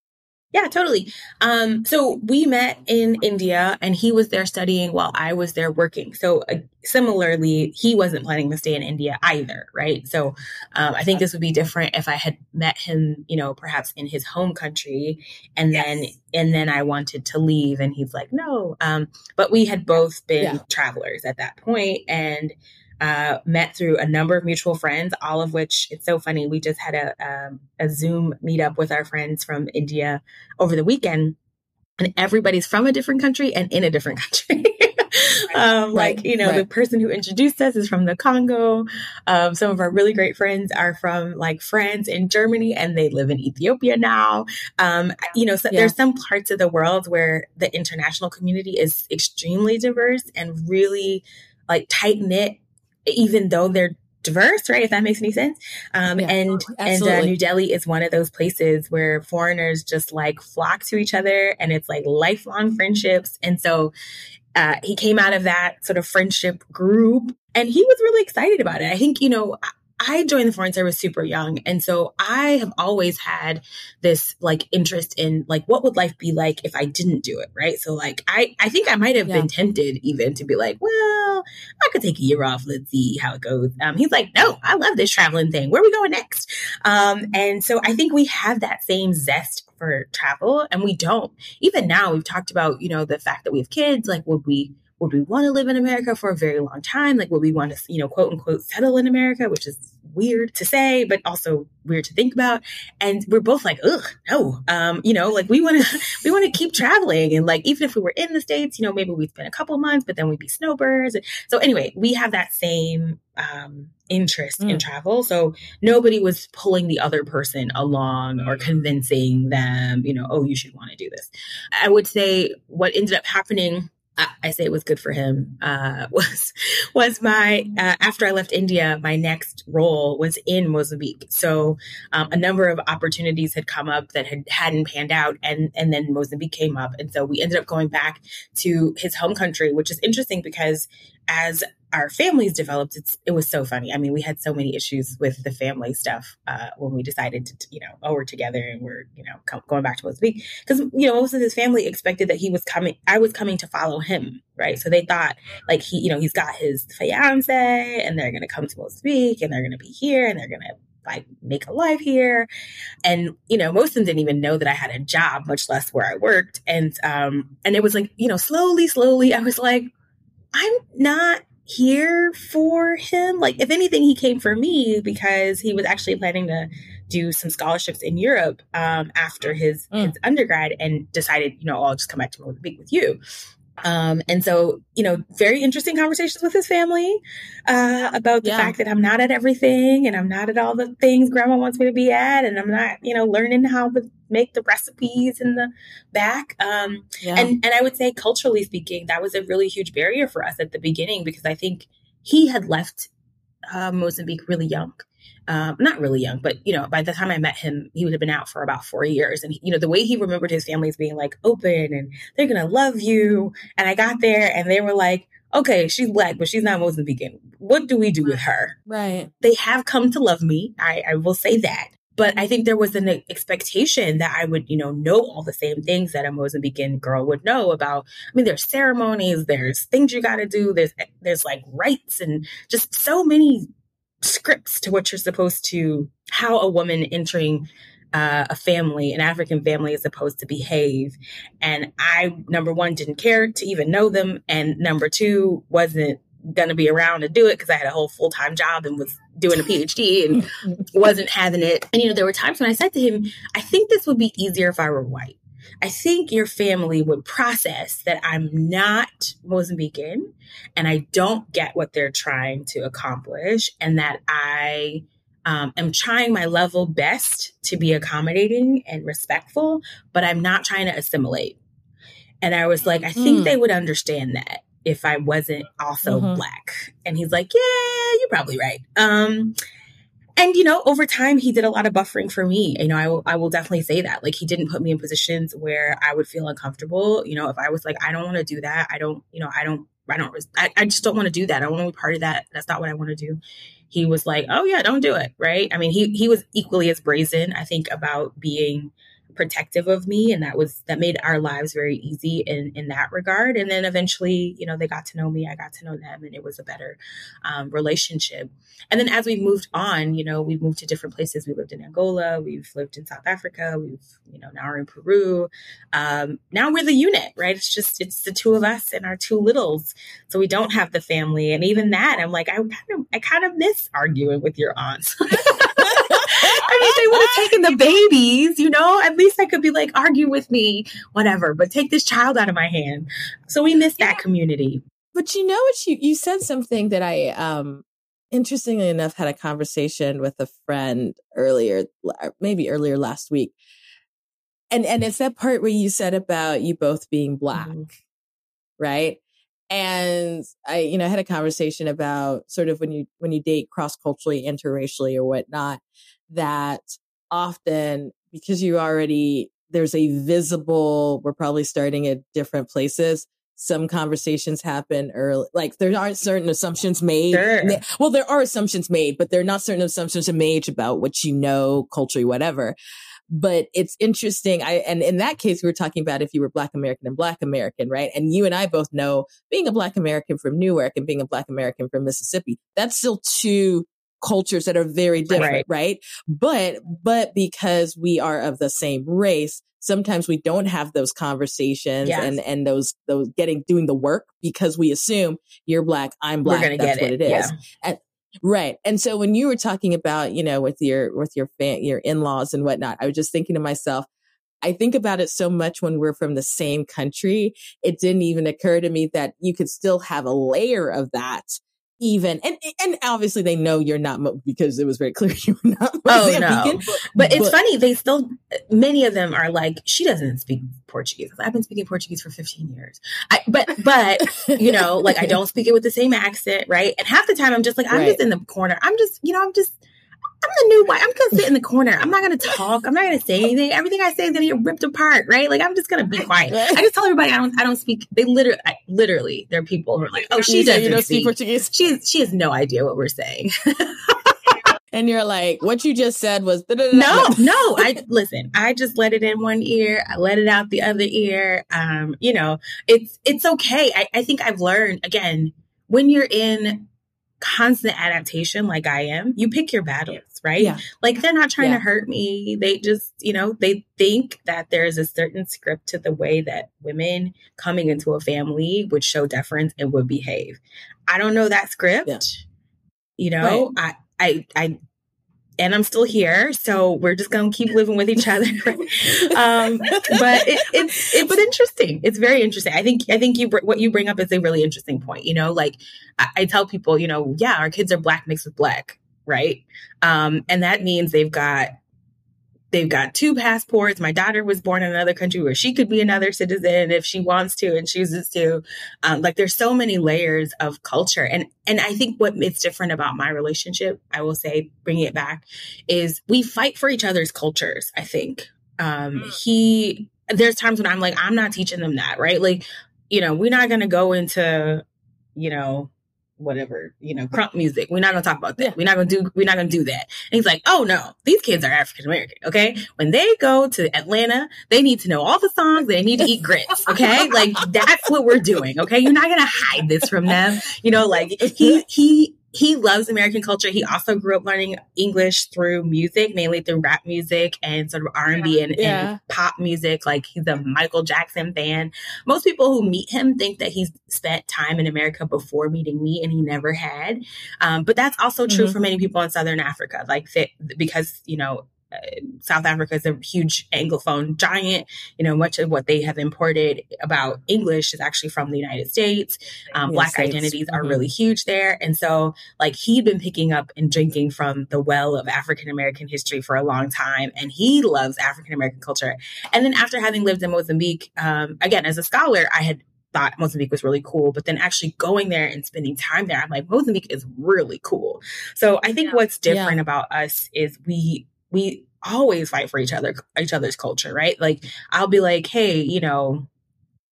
Yeah, totally. Um, so we met in India and he was there studying while I was there working. So uh, similarly, he wasn't planning to stay in India either, right? So um, I think this would be different if I had met him, you know, perhaps in his home country and yes. then and then I wanted to leave and he's like, no. Um, but we had both been yeah. travelers at that point and uh, met through a number of mutual friends, all of which it's so funny. We just had a, um, a Zoom meetup with our friends from India over the weekend, and everybody's from a different country and in a different country. um, right, like, you know, right. the person who introduced us is from the Congo. Um, some of our really great friends are from like France and Germany, and they live in Ethiopia now. Um, you know, so yeah. there's some parts of the world where the international community is extremely diverse and really like tight knit even though they're diverse, right? If that makes any sense. Um, yeah, and and uh, New Delhi is one of those places where foreigners just like flock to each other, and it's like lifelong friendships. And so uh, he came out of that sort of friendship group, and he was really excited about it. I think you know I joined the Foreign Service super young. And so I have always had this like interest in like, what would life be like if I didn't do it? Right. So like, I, I think I might have yeah. been tempted even to be like, well, I could take a year off. Let's see how it goes. Um, he's like, no, I love this traveling thing. Where are we going next? Um, and so I think we have that same zest for travel and we don't even now we've talked about, you know, the fact that we have kids, like would we, would we want to live in America for a very long time? Like, would we want to, you know, quote unquote, settle in America, which is weird to say, but also weird to think about. And we're both like, ugh, no. Um, you know, like we want to, we want to keep traveling. And like, even if we were in the States, you know, maybe we'd spend a couple months, but then we'd be snowbirds. So anyway, we have that same, um, interest mm. in travel. So nobody was pulling the other person along or convincing them, you know, oh, you should want to do this. I would say what ended up happening I say it was good for him. Uh, was was my uh, after I left India, my next role was in Mozambique. So um, a number of opportunities had come up that had hadn't panned out, and and then Mozambique came up, and so we ended up going back to his home country, which is interesting because as our families developed, it's, it was so funny. I mean, we had so many issues with the family stuff uh, when we decided to, you know, oh, we're together and we're, you know, com- going back to Mozambique. Because, you know, most of his family expected that he was coming, I was coming to follow him, right? So they thought, like, he, you know, he's got his fiance and they're going to come to Mozambique and they're going to be here and they're going to like make a life here. And, you know, most of them didn't even know that I had a job, much less where I worked. And, um, and it was like, you know, slowly, slowly, I was like, I'm not here for him. Like, if anything, he came for me because he was actually planning to do some scholarships in Europe um, after his, mm. his undergrad and decided, you know, I'll just come back to Mozambique with you. Um, and so, you know, very interesting conversations with his family uh, about the yeah. fact that I'm not at everything and I'm not at all the things grandma wants me to be at. And I'm not, you know, learning how to make the recipes in the back. Um, yeah. and, and I would say, culturally speaking, that was a really huge barrier for us at the beginning because I think he had left uh, Mozambique really young um, not really young, but you know, by the time I met him, he would have been out for about four years. And you know, the way he remembered his family as being like open and they're gonna love you. And I got there and they were like, okay, she's black, but she's not Mozambican. What do we do with her? Right. They have come to love me. I, I will say that. But I think there was an expectation that I would, you know, know all the same things that a Mozambican girl would know about. I mean, there's ceremonies, there's things you got to do, there's there's like rites and just so many scripts to what you're supposed to, how a woman entering uh, a family, an African family, is supposed to behave. And I, number one, didn't care to even know them. And number two, wasn't going to be around to do it because I had a whole full time job and was doing a PhD and wasn't having it. And, you know, there were times when I said to him, I think this would be easier if I were white. I think your family would process that I'm not Mozambican and I don't get what they're trying to accomplish and that I um, am trying my level best to be accommodating and respectful, but I'm not trying to assimilate. And I was like, I think mm. they would understand that if I wasn't also mm-hmm. black. And he's like, yeah, you're probably right. Um, and you know, over time, he did a lot of buffering for me. You know, I will, I will definitely say that. Like, he didn't put me in positions where I would feel uncomfortable. You know, if I was like, I don't want to do that, I don't, you know, I don't, I don't, I, I just don't want to do that. I want to be part of that. That's not what I want to do. He was like, oh yeah, don't do it. Right. I mean, he, he was equally as brazen, I think, about being protective of me and that was that made our lives very easy in in that regard. And then eventually you know they got to know me i got to know them and it was a better um, relationship. And then as we moved on you know we moved to different places. We lived in angola we've lived in south africa we've you know now we're in peru. Um, now we're the unit right? It's just it's the two of us and our two littles. So we don't have the family. And even that i'm like i kind of i kind of miss arguing with your aunts Mean, they would have taken the babies, you know, at least I could be like, argue with me, whatever, but take this child out of my hand. So we miss that community. But you know what? You, you said something that I, um, interestingly enough, had a conversation with a friend earlier, maybe earlier last week. And, and it's that part where you said about you both being black, mm-hmm. right? And I, you know, had a conversation about sort of when you when you date cross culturally, interracially, or whatnot, that often because you already there's a visible we're probably starting at different places some conversations happen early like there aren't certain assumptions made sure. well there are assumptions made but there are not certain assumptions made about what you know culturally whatever but it's interesting i and in that case we were talking about if you were black american and black american right and you and i both know being a black american from newark and being a black american from mississippi that's still two cultures that are very different, right. right? But, but because we are of the same race, sometimes we don't have those conversations yes. and, and those, those getting, doing the work because we assume you're black, I'm black. That's what it, it is. Yeah. And, Right. And so when you were talking about, you know, with your, with your fan, your in-laws and whatnot, I was just thinking to myself, I think about it so much when we're from the same country. It didn't even occur to me that you could still have a layer of that even and and obviously they know you're not because it was very clear you were not oh no. but, but, it's funny they still many of them are like she doesn't speak portuguese. I've been speaking portuguese for 15 years. I, but but you know like i don't speak it with the same accent right? And half the time i'm just like i'm right. just in the corner. I'm just you know i'm just I'm the new white. I'm gonna sit in the corner. I'm not gonna talk. I'm not gonna say anything. Everything I say is gonna get ripped apart, right? Like I'm just gonna be quiet. I just tell everybody I don't. I don't speak. They literally, I, literally, there are people who are like, "Oh, she doesn't you don't speak, speak Portuguese." She she has no idea what we're saying. and you're like, "What you just said was no, no." I listen. I just let it in one ear. I let it out the other ear. Um, you know, it's it's okay. I, I think I've learned again when you're in constant adaptation like I am, you pick your battles, right? Yeah. Like they're not trying yeah. to hurt me. They just, you know, they think that there's a certain script to the way that women coming into a family would show deference and would behave. I don't know that script. Yeah. You know, right. I I I and I'm still here, so we're just gonna keep living with each other. um, but it, it's it's interesting. It's very interesting. I think I think you what you bring up is a really interesting point. You know, like I, I tell people, you know, yeah, our kids are black mixed with black, right? Um, and that means they've got They've got two passports. My daughter was born in another country where she could be another citizen if she wants to and chooses to. Um, like there's so many layers of culture, and and I think what is different about my relationship, I will say, bringing it back, is we fight for each other's cultures. I think um, mm. he. There's times when I'm like, I'm not teaching them that, right? Like, you know, we're not going to go into, you know, whatever, you know, crunk music. We're not gonna talk about that. Yeah. We're not gonna do we're not gonna do that. And he's like, oh no, these kids are African American, okay? When they go to Atlanta, they need to know all the songs, they need to eat grits, okay? like that's what we're doing, okay? You're not gonna hide this from them. You know, like he he he loves American culture. He also grew up learning English through music, mainly through rap music and sort of R and B and, and pop music. Like he's a Michael Jackson fan. Most people who meet him think that he's spent time in America before meeting me, and he never had. Um, but that's also true mm-hmm. for many people in Southern Africa, like because you know South Africa is a huge Anglophone giant. You know, much of what they have imported about English is actually from the United States. Um, Black States. identities mm-hmm. are really huge there. And so, like, he'd been picking up and drinking from the well of African American history for a long time. And he loves African American culture. And then, after having lived in Mozambique, um, again, as a scholar, I had thought Mozambique was really cool, but then actually going there and spending time there, I'm like, Mozambique is really cool. So I think yeah. what's different yeah. about us is we we always fight for each other each other's culture right? Like i'll be like hey you know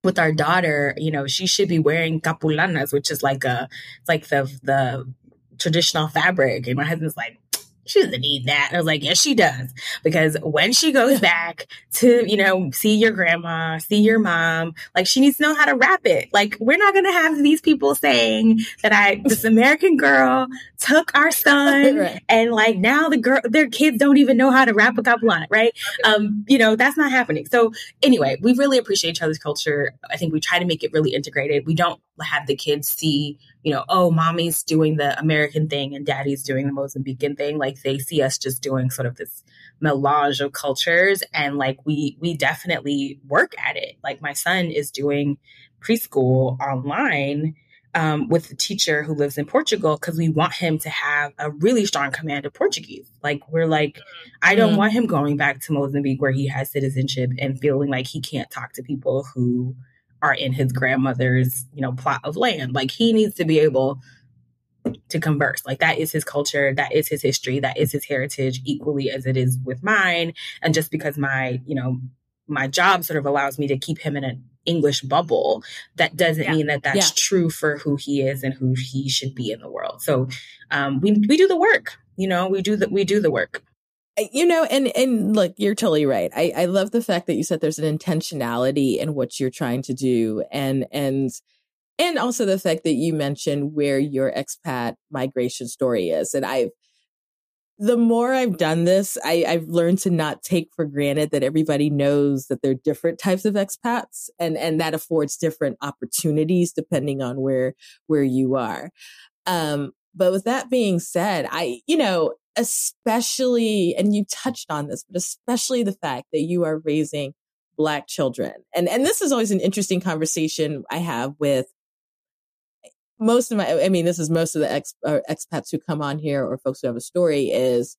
with our daughter you know she should be wearing capulanas which is like a it's like the the traditional fabric. And my husband's like she doesn't need that. And I was like, yes, she does. Because when she goes back to, you know, see your grandma, see your mom, like she needs to know how to wrap it. Like we're not going to have these people saying that I, this American girl took our son right. and like now the girl, their kids don't even know how to wrap a capulana, right? Um, you know, that's not happening. So anyway, we really appreciate each other's culture. I think we try to make it really integrated. We don't have the kids see you know, oh, mommy's doing the American thing and daddy's doing the Mozambican thing. Like they see us just doing sort of this melange of cultures. And like we we definitely work at it. Like my son is doing preschool online um, with a teacher who lives in Portugal because we want him to have a really strong command of Portuguese. Like we're like, I don't mm. want him going back to Mozambique where he has citizenship and feeling like he can't talk to people who are in his grandmother's, you know, plot of land. Like he needs to be able to converse. Like that is his culture, that is his history, that is his heritage equally as it is with mine. And just because my, you know, my job sort of allows me to keep him in an English bubble, that doesn't yeah. mean that that's yeah. true for who he is and who he should be in the world. So um, we we do the work. You know, we do the we do the work you know and and look you're totally right i i love the fact that you said there's an intentionality in what you're trying to do and and and also the fact that you mentioned where your expat migration story is and i've the more I've done this, I, I've learned to not take for granted that everybody knows that there are different types of expats and, and that affords different opportunities depending on where, where you are. Um, but with that being said, I, you know, especially, and you touched on this, but especially the fact that you are raising black children. And, and this is always an interesting conversation I have with most of my, I mean, this is most of the ex, uh, expats who come on here or folks who have a story is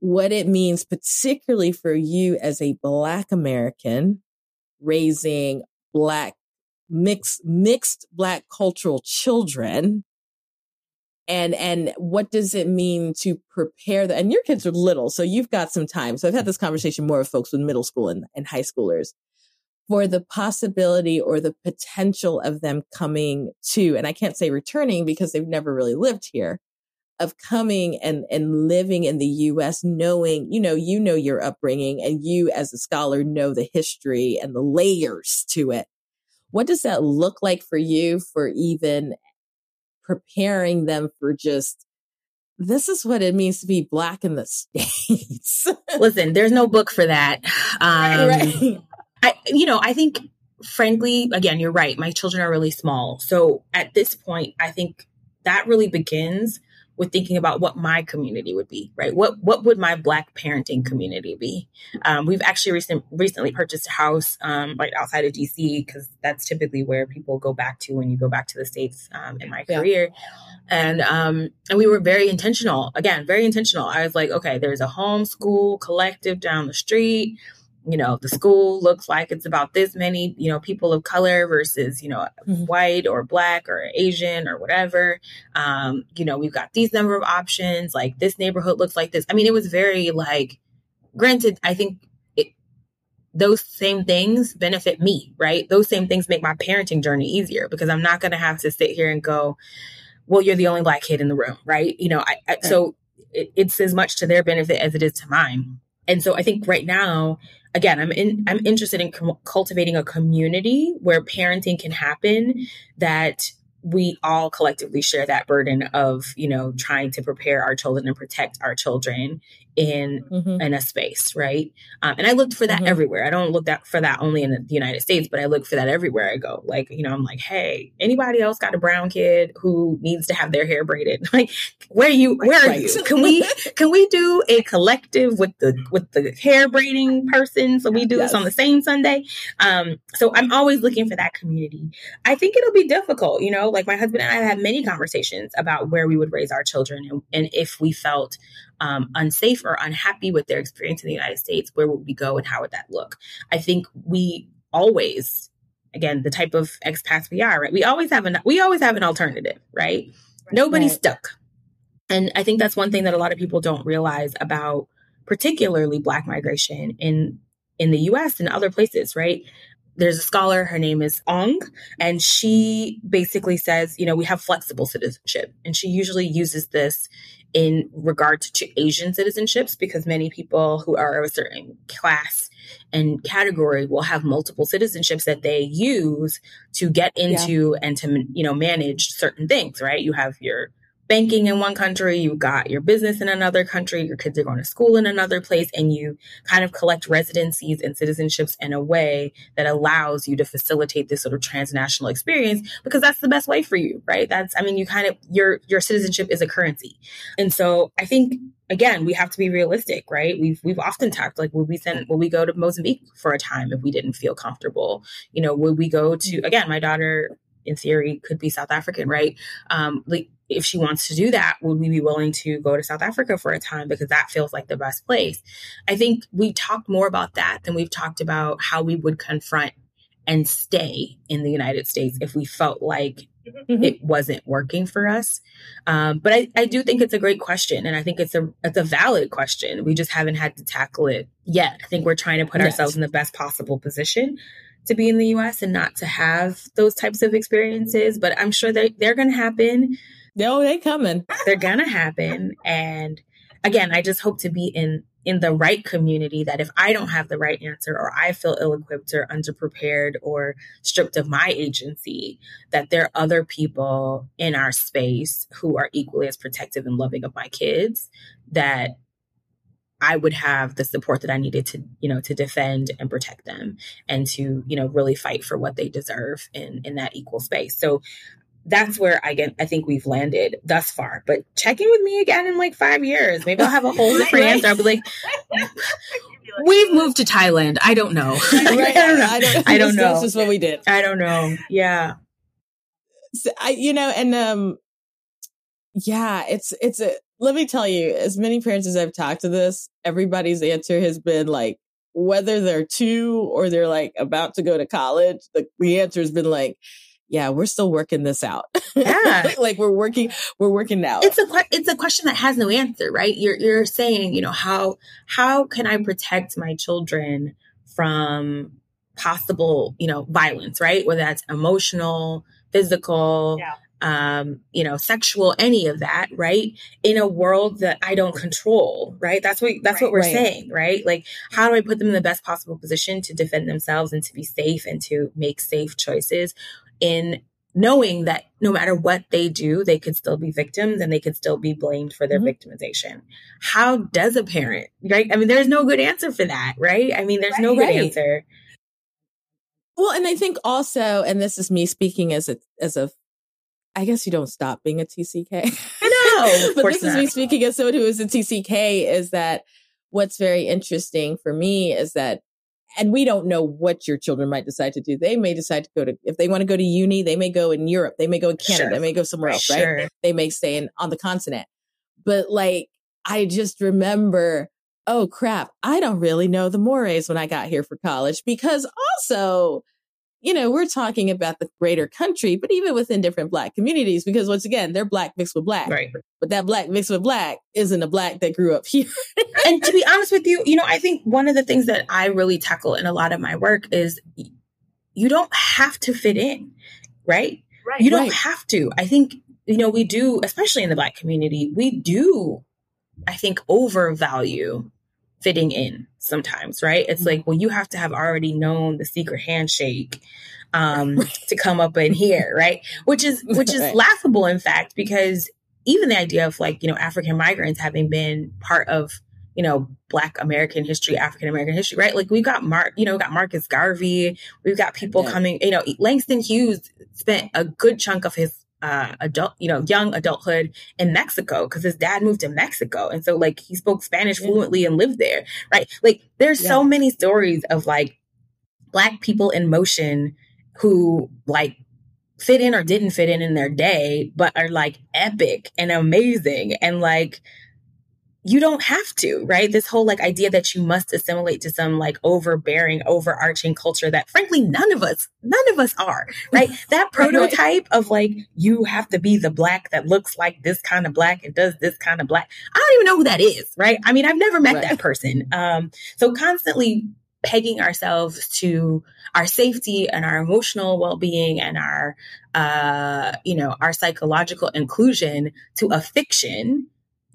what it means, particularly for you as a black American raising black mixed, mixed black cultural children and and what does it mean to prepare the and your kids are little so you've got some time. So i've had this conversation more with folks with middle school and, and high schoolers for the possibility or the potential of them coming to and i can't say returning because they've never really lived here of coming and and living in the US knowing you know you know your upbringing and you as a scholar know the history and the layers to it. What does that look like for you for even preparing them for just this is what it means to be black in the states. Listen, there's no book for that. Um, right. I, you know, I think, frankly, again, you're right. My children are really small, so at this point, I think that really begins with thinking about what my community would be, right? What what would my Black parenting community be? Um, we've actually recent, recently purchased a house um, right outside of DC because that's typically where people go back to when you go back to the states um, in my career, yeah. and um, and we were very intentional. Again, very intentional. I was like, okay, there's a homeschool collective down the street you know the school looks like it's about this many you know people of color versus you know mm-hmm. white or black or asian or whatever. Um you know we've got these number of options like this neighborhood looks like this. I mean it was very like granted i think it, those same things benefit me right? Those same things make my parenting journey easier because i'm not going to have to sit here and go well you're the only black kid in the room right? You know I, I so it, it's as much to their benefit as it is to mine. And so I think right now again, I'm in, I'm interested in cultivating a community where parenting can happen that we all collectively share that burden of you know trying to prepare our children and protect our children in mm-hmm. in a space right? Um, and i looked for that mm-hmm. everywhere. I don't look that for that only in the united states but i look for that everywhere i go. Like you know i'm like hey anybody else got a brown kid who needs to have their hair braided? Like where are you where are right. you? Can we can we do a collective with the with the hair braiding person? So we do yes. this on the same sunday? Um so i'm always looking for that community. I think it'll be difficult you know? Like my husband and i have had many conversations about where we would raise our children and, and if we felt um, unsafe or unhappy with their experience in the United States, where would we go and how would that look? I think we always, again, the type of expats we are, right? We always have an we always have an alternative, right? right. Nobody's right. stuck. And I think that's one thing that a lot of people don't realize about particularly black migration in in the US and other places, right? there's a scholar, her name is Ong, and she basically says, you know, we have flexible citizenship. And she usually uses this in regard to Asian citizenships because many people who are of a certain class and category will have multiple citizenships that they use to get into yeah. and to you know manage certain things right you have your banking in one country, you got your business in another country, your kids are going to school in another place, and you kind of collect residencies and citizenships in a way that allows you to facilitate this sort of transnational experience because that's the best way for you, right? That's, I mean, you kind of, your, your citizenship is a currency. And so I think again, we have to be realistic, right? We've we've often talked like would we send would we go to Mozambique for a time if we didn't feel comfortable? You know, would we go to again, my daughter in theory could be South African, right? Um, like if she wants to do that, would we be willing to go to South Africa for a time because that feels like the best place? I think we talked more about that than we've talked about how we would confront and stay in the United States if we felt like mm-hmm. it wasn't working for us. Um, but I, I do think it's a great question, and I think it's a it's a valid question. We just haven't had to tackle it yet. I think we're trying to put yes. ourselves in the best possible position to be in the US and not to have those types of experiences, but I'm sure they, they're going to happen. No, they coming. They're going to happen. And again, I just hope to be in in the right community that if I don't have the right answer or I feel ill equipped or underprepared or stripped of my agency, that there are other people in our space who are equally as protective and loving of my kids that I would have the support that I needed to, you know, to defend and protect them and to, you know, really fight for what they deserve in in that equal space. So that's where I get I think we've landed thus far. But checking with me again in like five years. Maybe I'll have a whole different answer. I'll be like We've moved to Thailand. I don't know. Right. I don't know. I don't, I don't know. This is what we did. I don't know. Yeah. So, I, you know, and um, yeah, it's it's a let me tell you, as many parents as I've talked to this, everybody's answer has been like, whether they're two or they're like about to go to college, the, the answer has been like, yeah, we're still working this out. Yeah. like we're working, we're working now. It's a, it's a question that has no answer, right? You're, you're saying, you know, how, how can I protect my children from possible, you know, violence, right? Whether that's emotional, physical, yeah um, you know, sexual, any of that, right? In a world that I don't control, right? That's what that's right, what we're right. saying, right? Like, how do I put them in the best possible position to defend themselves and to be safe and to make safe choices in knowing that no matter what they do, they could still be victims and they could still be blamed for their mm-hmm. victimization. How does a parent, right? I mean, there's no good answer for that, right? I mean, there's right, no good answer. Well, and I think also, and this is me speaking as a as a I guess you don't stop being a TCK. I know. but this not. is me speaking as someone who is a TCK is that what's very interesting for me is that and we don't know what your children might decide to do. They may decide to go to, if they want to go to uni, they may go in Europe, they may go in Canada, sure. they may go somewhere else, sure. right? They may stay in, on the continent. But like, I just remember, oh crap, I don't really know the mores when I got here for college because also you know, we're talking about the greater country, but even within different black communities, because once again, they're black mixed with black. Right. But that black mixed with black isn't a black that grew up here. and to be honest with you, you know, I think one of the things that I really tackle in a lot of my work is you don't have to fit in, right? Right. You don't right. have to. I think, you know, we do, especially in the black community, we do, I think, overvalue fitting in sometimes, right? It's mm-hmm. like, well, you have to have already known the secret handshake um, to come up in here, right? Which is which is laughable, in fact, because even the idea of like you know African migrants having been part of you know Black American history, African American history, right? Like we've got Mark, you know, we got Marcus Garvey, we've got people yeah. coming, you know, Langston Hughes spent a good chunk of his uh, adult, you know, young adulthood in Mexico because his dad moved to Mexico. And so like he spoke Spanish fluently and lived there, right? Like there's yeah. so many stories of like black people in motion who like fit in or didn't fit in in their day, but are like epic and amazing and like you don't have to, right? This whole like idea that you must assimilate to some like overbearing, overarching culture that frankly none of us, none of us are, right? That prototype of like you have to be the black that looks like this kind of black and does this kind of black. I don't even know who that is, right? I mean, I've never met right. that person. Um, so constantly pegging ourselves to our safety and our emotional well-being and our uh, you know, our psychological inclusion to a fiction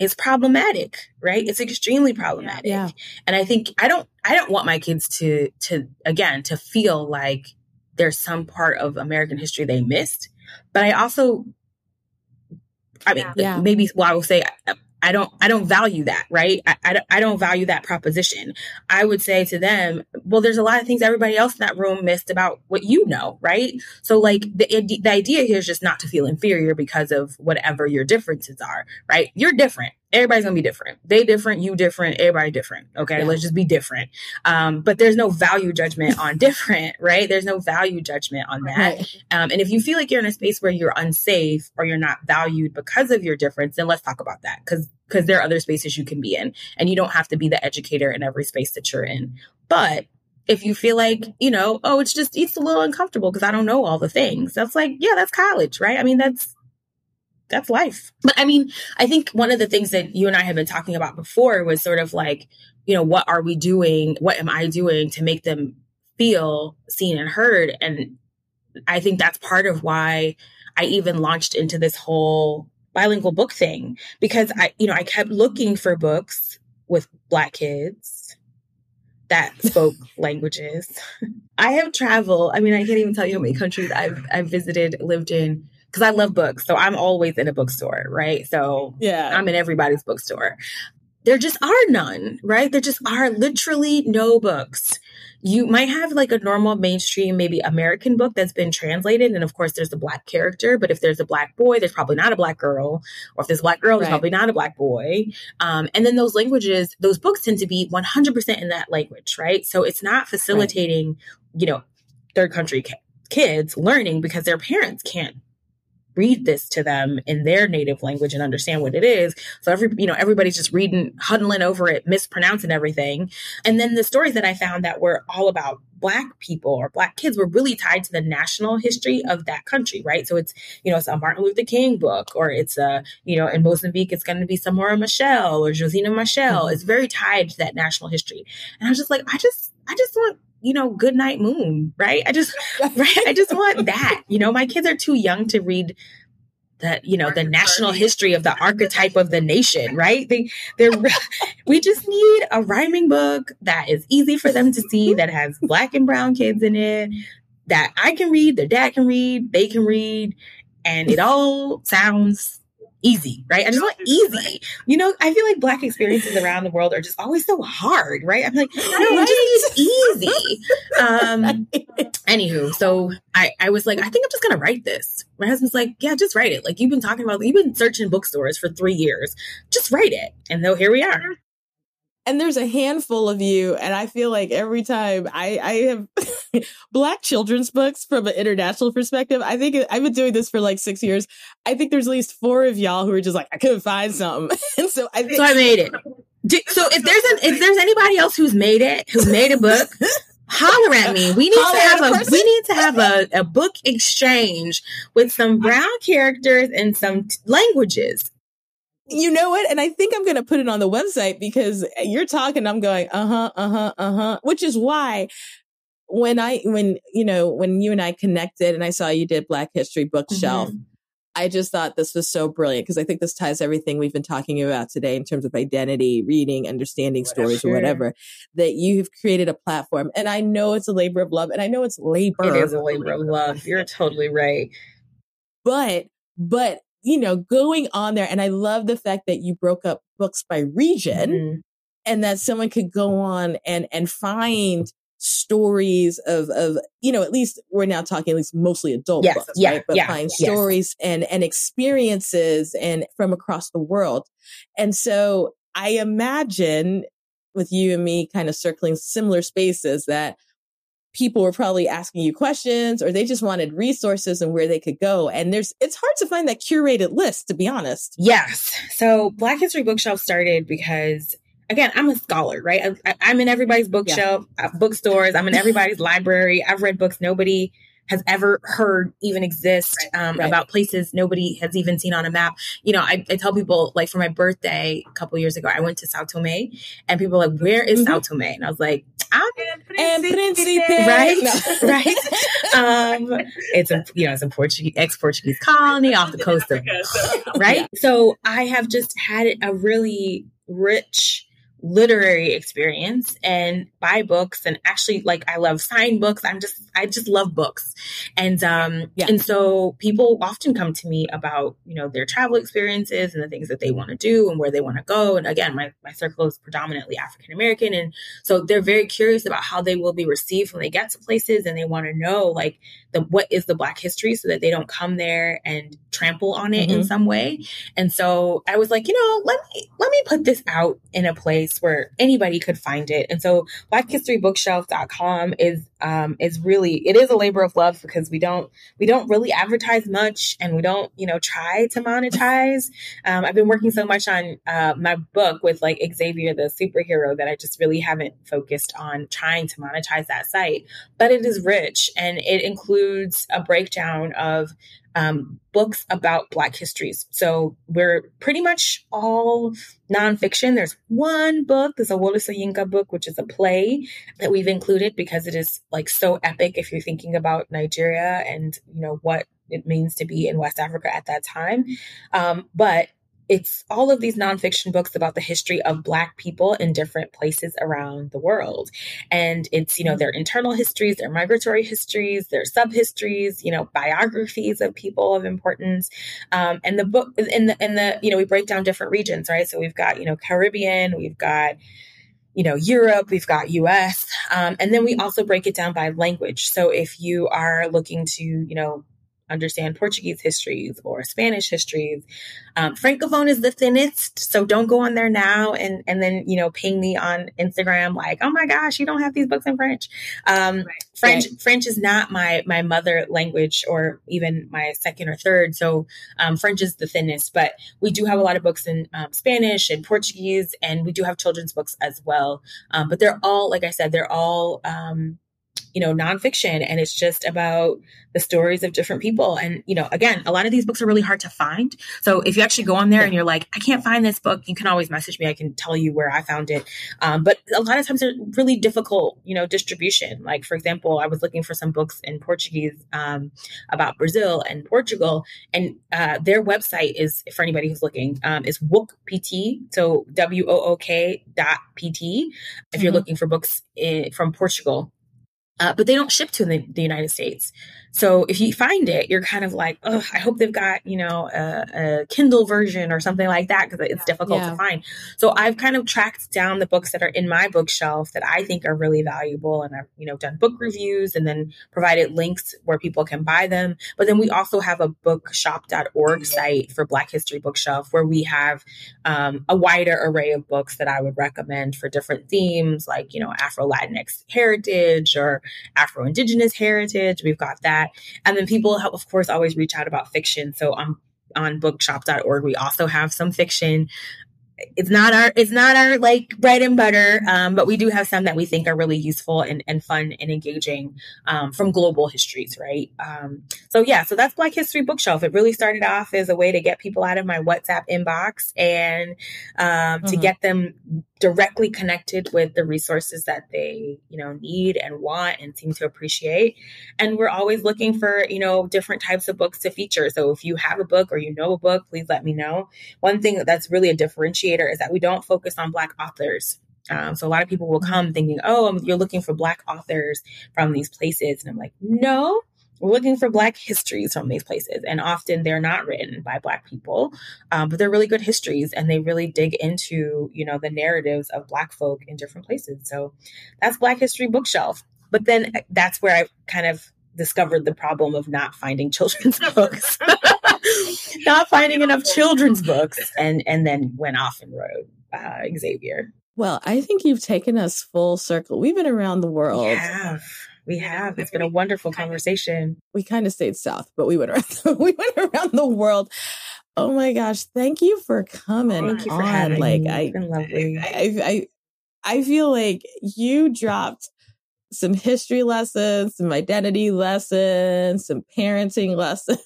is problematic, right? It's extremely problematic. Yeah. And I think I don't I don't want my kids to to again to feel like there's some part of American history they missed. But I also I mean yeah. maybe well I will say I don't, I don't value that, right? I, I, I, don't value that proposition. I would say to them, well, there's a lot of things everybody else in that room missed about what you know, right? So like the, the idea here is just not to feel inferior because of whatever your differences are, right? You're different everybody's gonna be different. They different, you different, everybody different. Okay, yeah. let's just be different. Um, but there's no value judgment on different, right? There's no value judgment on that. Right. Um, and if you feel like you're in a space where you're unsafe or you're not valued because of your difference, then let's talk about that because because there are other spaces you can be in, and you don't have to be the educator in every space that you're in. But if you feel like, you know, oh, it's just, it's a little uncomfortable because I don't know all the things. That's like, yeah, that's college, right? I mean, that's, that's life. But I mean, I think one of the things that you and I have been talking about before was sort of like, you know, what are we doing? What am I doing to make them feel seen and heard? And I think that's part of why I even launched into this whole bilingual book thing because I, you know, I kept looking for books with black kids that spoke languages. I have traveled. I mean, I can't even tell you how many countries I've I've visited, lived in because I love books. So I'm always in a bookstore, right? So yeah, I'm in everybody's bookstore. There just are none, right? There just are literally no books. You might have like a normal mainstream, maybe American book that's been translated. And of course, there's a black character. But if there's a black boy, there's probably not a black girl. Or if there's a black girl, there's right. probably not a black boy. Um, and then those languages, those books tend to be 100% in that language, right? So it's not facilitating, right. you know, third country kids learning because their parents can't read this to them in their native language and understand what it is. So every, you know, everybody's just reading, huddling over it, mispronouncing everything. And then the stories that I found that were all about black people or black kids were really tied to the national history of that country, right? So it's, you know, it's a Martin Luther King book or it's a, you know, in Mozambique, it's going to be Samora Machel or Josina Machel. Mm-hmm. It's very tied to that national history. And I was just like, I just, I just want you know, good night moon, right? I just, right? I just want that. You know, my kids are too young to read the, you know, the national history of the archetype of the nation, right? They, they're, we just need a rhyming book that is easy for them to see, that has black and brown kids in it, that I can read, their dad can read, they can read, and it all sounds easy, right? I just want easy. You know, I feel like black experiences around the world are just always so hard, right? I'm like, no, right. just easy. Um, anywho, so I, I was like, I think I'm just gonna write this. My husband's like, yeah, just write it. Like you've been talking about, you've been searching bookstores for three years. Just write it. And though here we are and there's a handful of you and i feel like every time i i have black children's books from an international perspective. I think i've been doing this for like six years. I think there's at least four of y'all who are just like i couldn't find something and so i think- so i made it. So if there's an if there's anybody else who's made it who's made a book holler at me. We need holler to have a, we need to have a, a book exchange with some brown characters and some t- languages you know what? And I think I'm going to put it on the website because you're talking, I'm going, uh huh, uh huh, uh huh, which is why when I, when, you know, when you and I connected and I saw you did Black History Bookshelf, mm-hmm. I just thought this was so brilliant because I think this ties everything we've been talking about today in terms of identity, reading, understanding stories, or whatever. That you have created a platform, and I know it's a labor of love, and I know it's labor. It is a labor of love. You're totally right. But, but you know, going on there, and I love the fact that you broke up books by region, mm-hmm. and that someone could go on and and find stories of of you know at least we're now talking at least mostly adult yes, books yeah, right but yeah, find yes. stories and and experiences and from across the world and so i imagine with you and me kind of circling similar spaces that people were probably asking you questions or they just wanted resources and where they could go and there's it's hard to find that curated list to be honest yes so black history bookshelf started because again, I'm a scholar, right? I, am in everybody's bookshelf, yeah. uh, bookstores. I'm in everybody's library. I've read books nobody has ever heard even exist um, right. about places nobody has even seen on a map. You know, I, I, tell people like for my birthday a couple years ago, I went to Sao Tome, and people were like, "Where is mm-hmm. Sao Tome?" And I was like, "I'm in Principe, right? No. right? um, it's a you know it's a Portuguese ex Portuguese colony off the coast of right. So I have just had a really rich literary experience and buy books and actually like I love sign books. I'm just I just love books. And um yeah. and so people often come to me about, you know, their travel experiences and the things that they want to do and where they want to go. And again, my my circle is predominantly African American and so they're very curious about how they will be received when they get to places and they want to know like the what is the black history so that they don't come there and trample on it mm-hmm. in some way. And so I was like, you know, let me let me put this out in a place where anybody could find it. And so blackhistorybookshelf.com is um is really it is a labor of love because we don't we don't really advertise much and we don't, you know, try to monetize. Um, I've been working so much on uh, my book with like Xavier the superhero that I just really haven't focused on trying to monetize that site. But it is rich and it includes a breakdown of um, books about Black histories. So we're pretty much all nonfiction. There's one book, there's a Wole Soyinka book, which is a play that we've included because it is like so epic if you're thinking about Nigeria and, you know, what it means to be in West Africa at that time. Um, but it's all of these nonfiction books about the history of Black people in different places around the world. And it's, you know, their internal histories, their migratory histories, their sub histories, you know, biographies of people of importance. Um, and the book, in the, in the, you know, we break down different regions, right? So we've got, you know, Caribbean, we've got, you know, Europe, we've got US. Um, and then we also break it down by language. So if you are looking to, you know, understand Portuguese histories or Spanish histories. Um, Francophone is the thinnest, so don't go on there now and and then you know ping me on Instagram like, oh my gosh, you don't have these books in French. Um, right. French right. French is not my my mother language or even my second or third, so um, French is the thinnest. But we do have a lot of books in um, Spanish and Portuguese, and we do have children's books as well. Um, but they're all, like I said, they're all um, you know, nonfiction and it's just about the stories of different people. And, you know, again, a lot of these books are really hard to find. So if you actually go on there and you're like, I can't find this book, you can always message me. I can tell you where I found it. Um, but a lot of times they're really difficult, you know, distribution. Like, for example, I was looking for some books in Portuguese um, about Brazil and Portugal. And uh, their website is, for anybody who's looking, um, is Wook PT. So W O O K dot PT. If you're mm-hmm. looking for books in, from Portugal uh, but they don't ship to the, the, United States. So if you find it, you're kind of like, oh, I hope they've got, you know, a, a Kindle version or something like that because it's difficult yeah. to find. So I've kind of tracked down the books that are in my bookshelf that I think are really valuable. And I've, you know, done book reviews and then provided links where people can buy them. But then we also have a bookshop.org site for Black History Bookshelf where we have um, a wider array of books that I would recommend for different themes like, you know, Afro Latinx heritage or Afro Indigenous heritage. We've got that. And then people, help, of course, always reach out about fiction. So on on bookshop.org, we also have some fiction it's not our it's not our like bread and butter um, but we do have some that we think are really useful and, and fun and engaging um, from global histories right um, so yeah so that's black history bookshelf it really started off as a way to get people out of my whatsapp inbox and mm-hmm. to get them directly connected with the resources that they you know need and want and seem to appreciate. And we're always looking for you know different types of books to feature. So if you have a book or you know a book please let me know. One thing that's really a differentiator is that we don't focus on black authors. Um, so a lot of people will come thinking oh you're looking for black authors from these places. And i'm like no we're looking for Black histories from these places. And often they're not written by Black people, um, but they're really good histories and they really dig into, you know, the narratives of Black folk in different places. So that's Black History Bookshelf. But then uh, that's where I kind of discovered the problem of not finding children's books, not finding enough children's books, and, and then went off and wrote uh, Xavier. Well, I think you've taken us full circle. We've been around the world. Have. We have. It's been a wonderful conversation. We kind of stayed south, but we went around. we went around the world. Oh my gosh! Thank you for coming. Thank you for on. having like, me. I, it's been lovely. I, I, I feel like you dropped some history lessons, some identity lessons, some parenting lessons.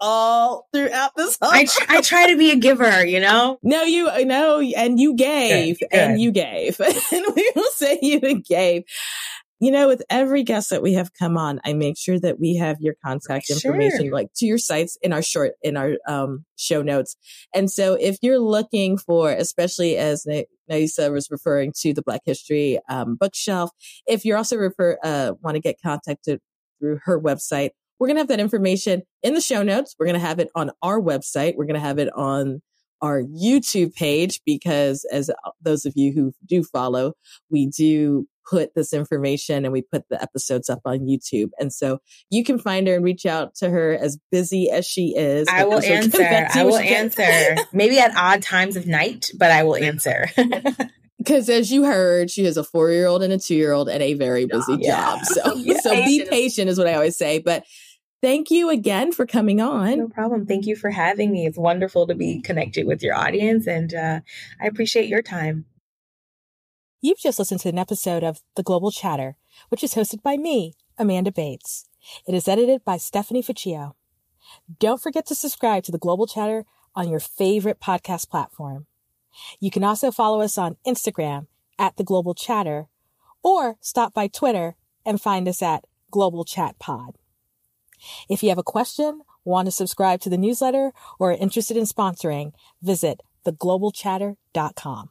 all throughout this whole I, tr- I try to be a giver, you know? No, you uh, know, and you gave, good, good. and you gave. and we will say you gave you know, with every guest that we have come on, I make sure that we have your contact information, sure. like to your sites in our short, in our um, show notes. And so if you're looking for, especially as Naisa was referring to the Black History um, bookshelf, if you're also refer, uh, want to get contacted through her website, we're going to have that information in the show notes. We're going to have it on our website. We're going to have it on our YouTube page because as those of you who do follow, we do put this information and we put the episodes up on YouTube. And so you can find her and reach out to her as busy as she is. I will answer. I will answer. Maybe at odd times of night, but I will answer. Because as you heard, she has a four year old and a two year old and a very busy yeah. job. So, yeah. so be patient is what I always say. But thank you again for coming on. No problem. Thank you for having me. It's wonderful to be connected with your audience, and uh, I appreciate your time. You've just listened to an episode of The Global Chatter, which is hosted by me, Amanda Bates. It is edited by Stephanie Ficcio. Don't forget to subscribe to The Global Chatter on your favorite podcast platform. You can also follow us on Instagram at The Global Chatter or stop by Twitter and find us at Global Chat Pod. If you have a question, want to subscribe to the newsletter, or are interested in sponsoring, visit theglobalchatter.com.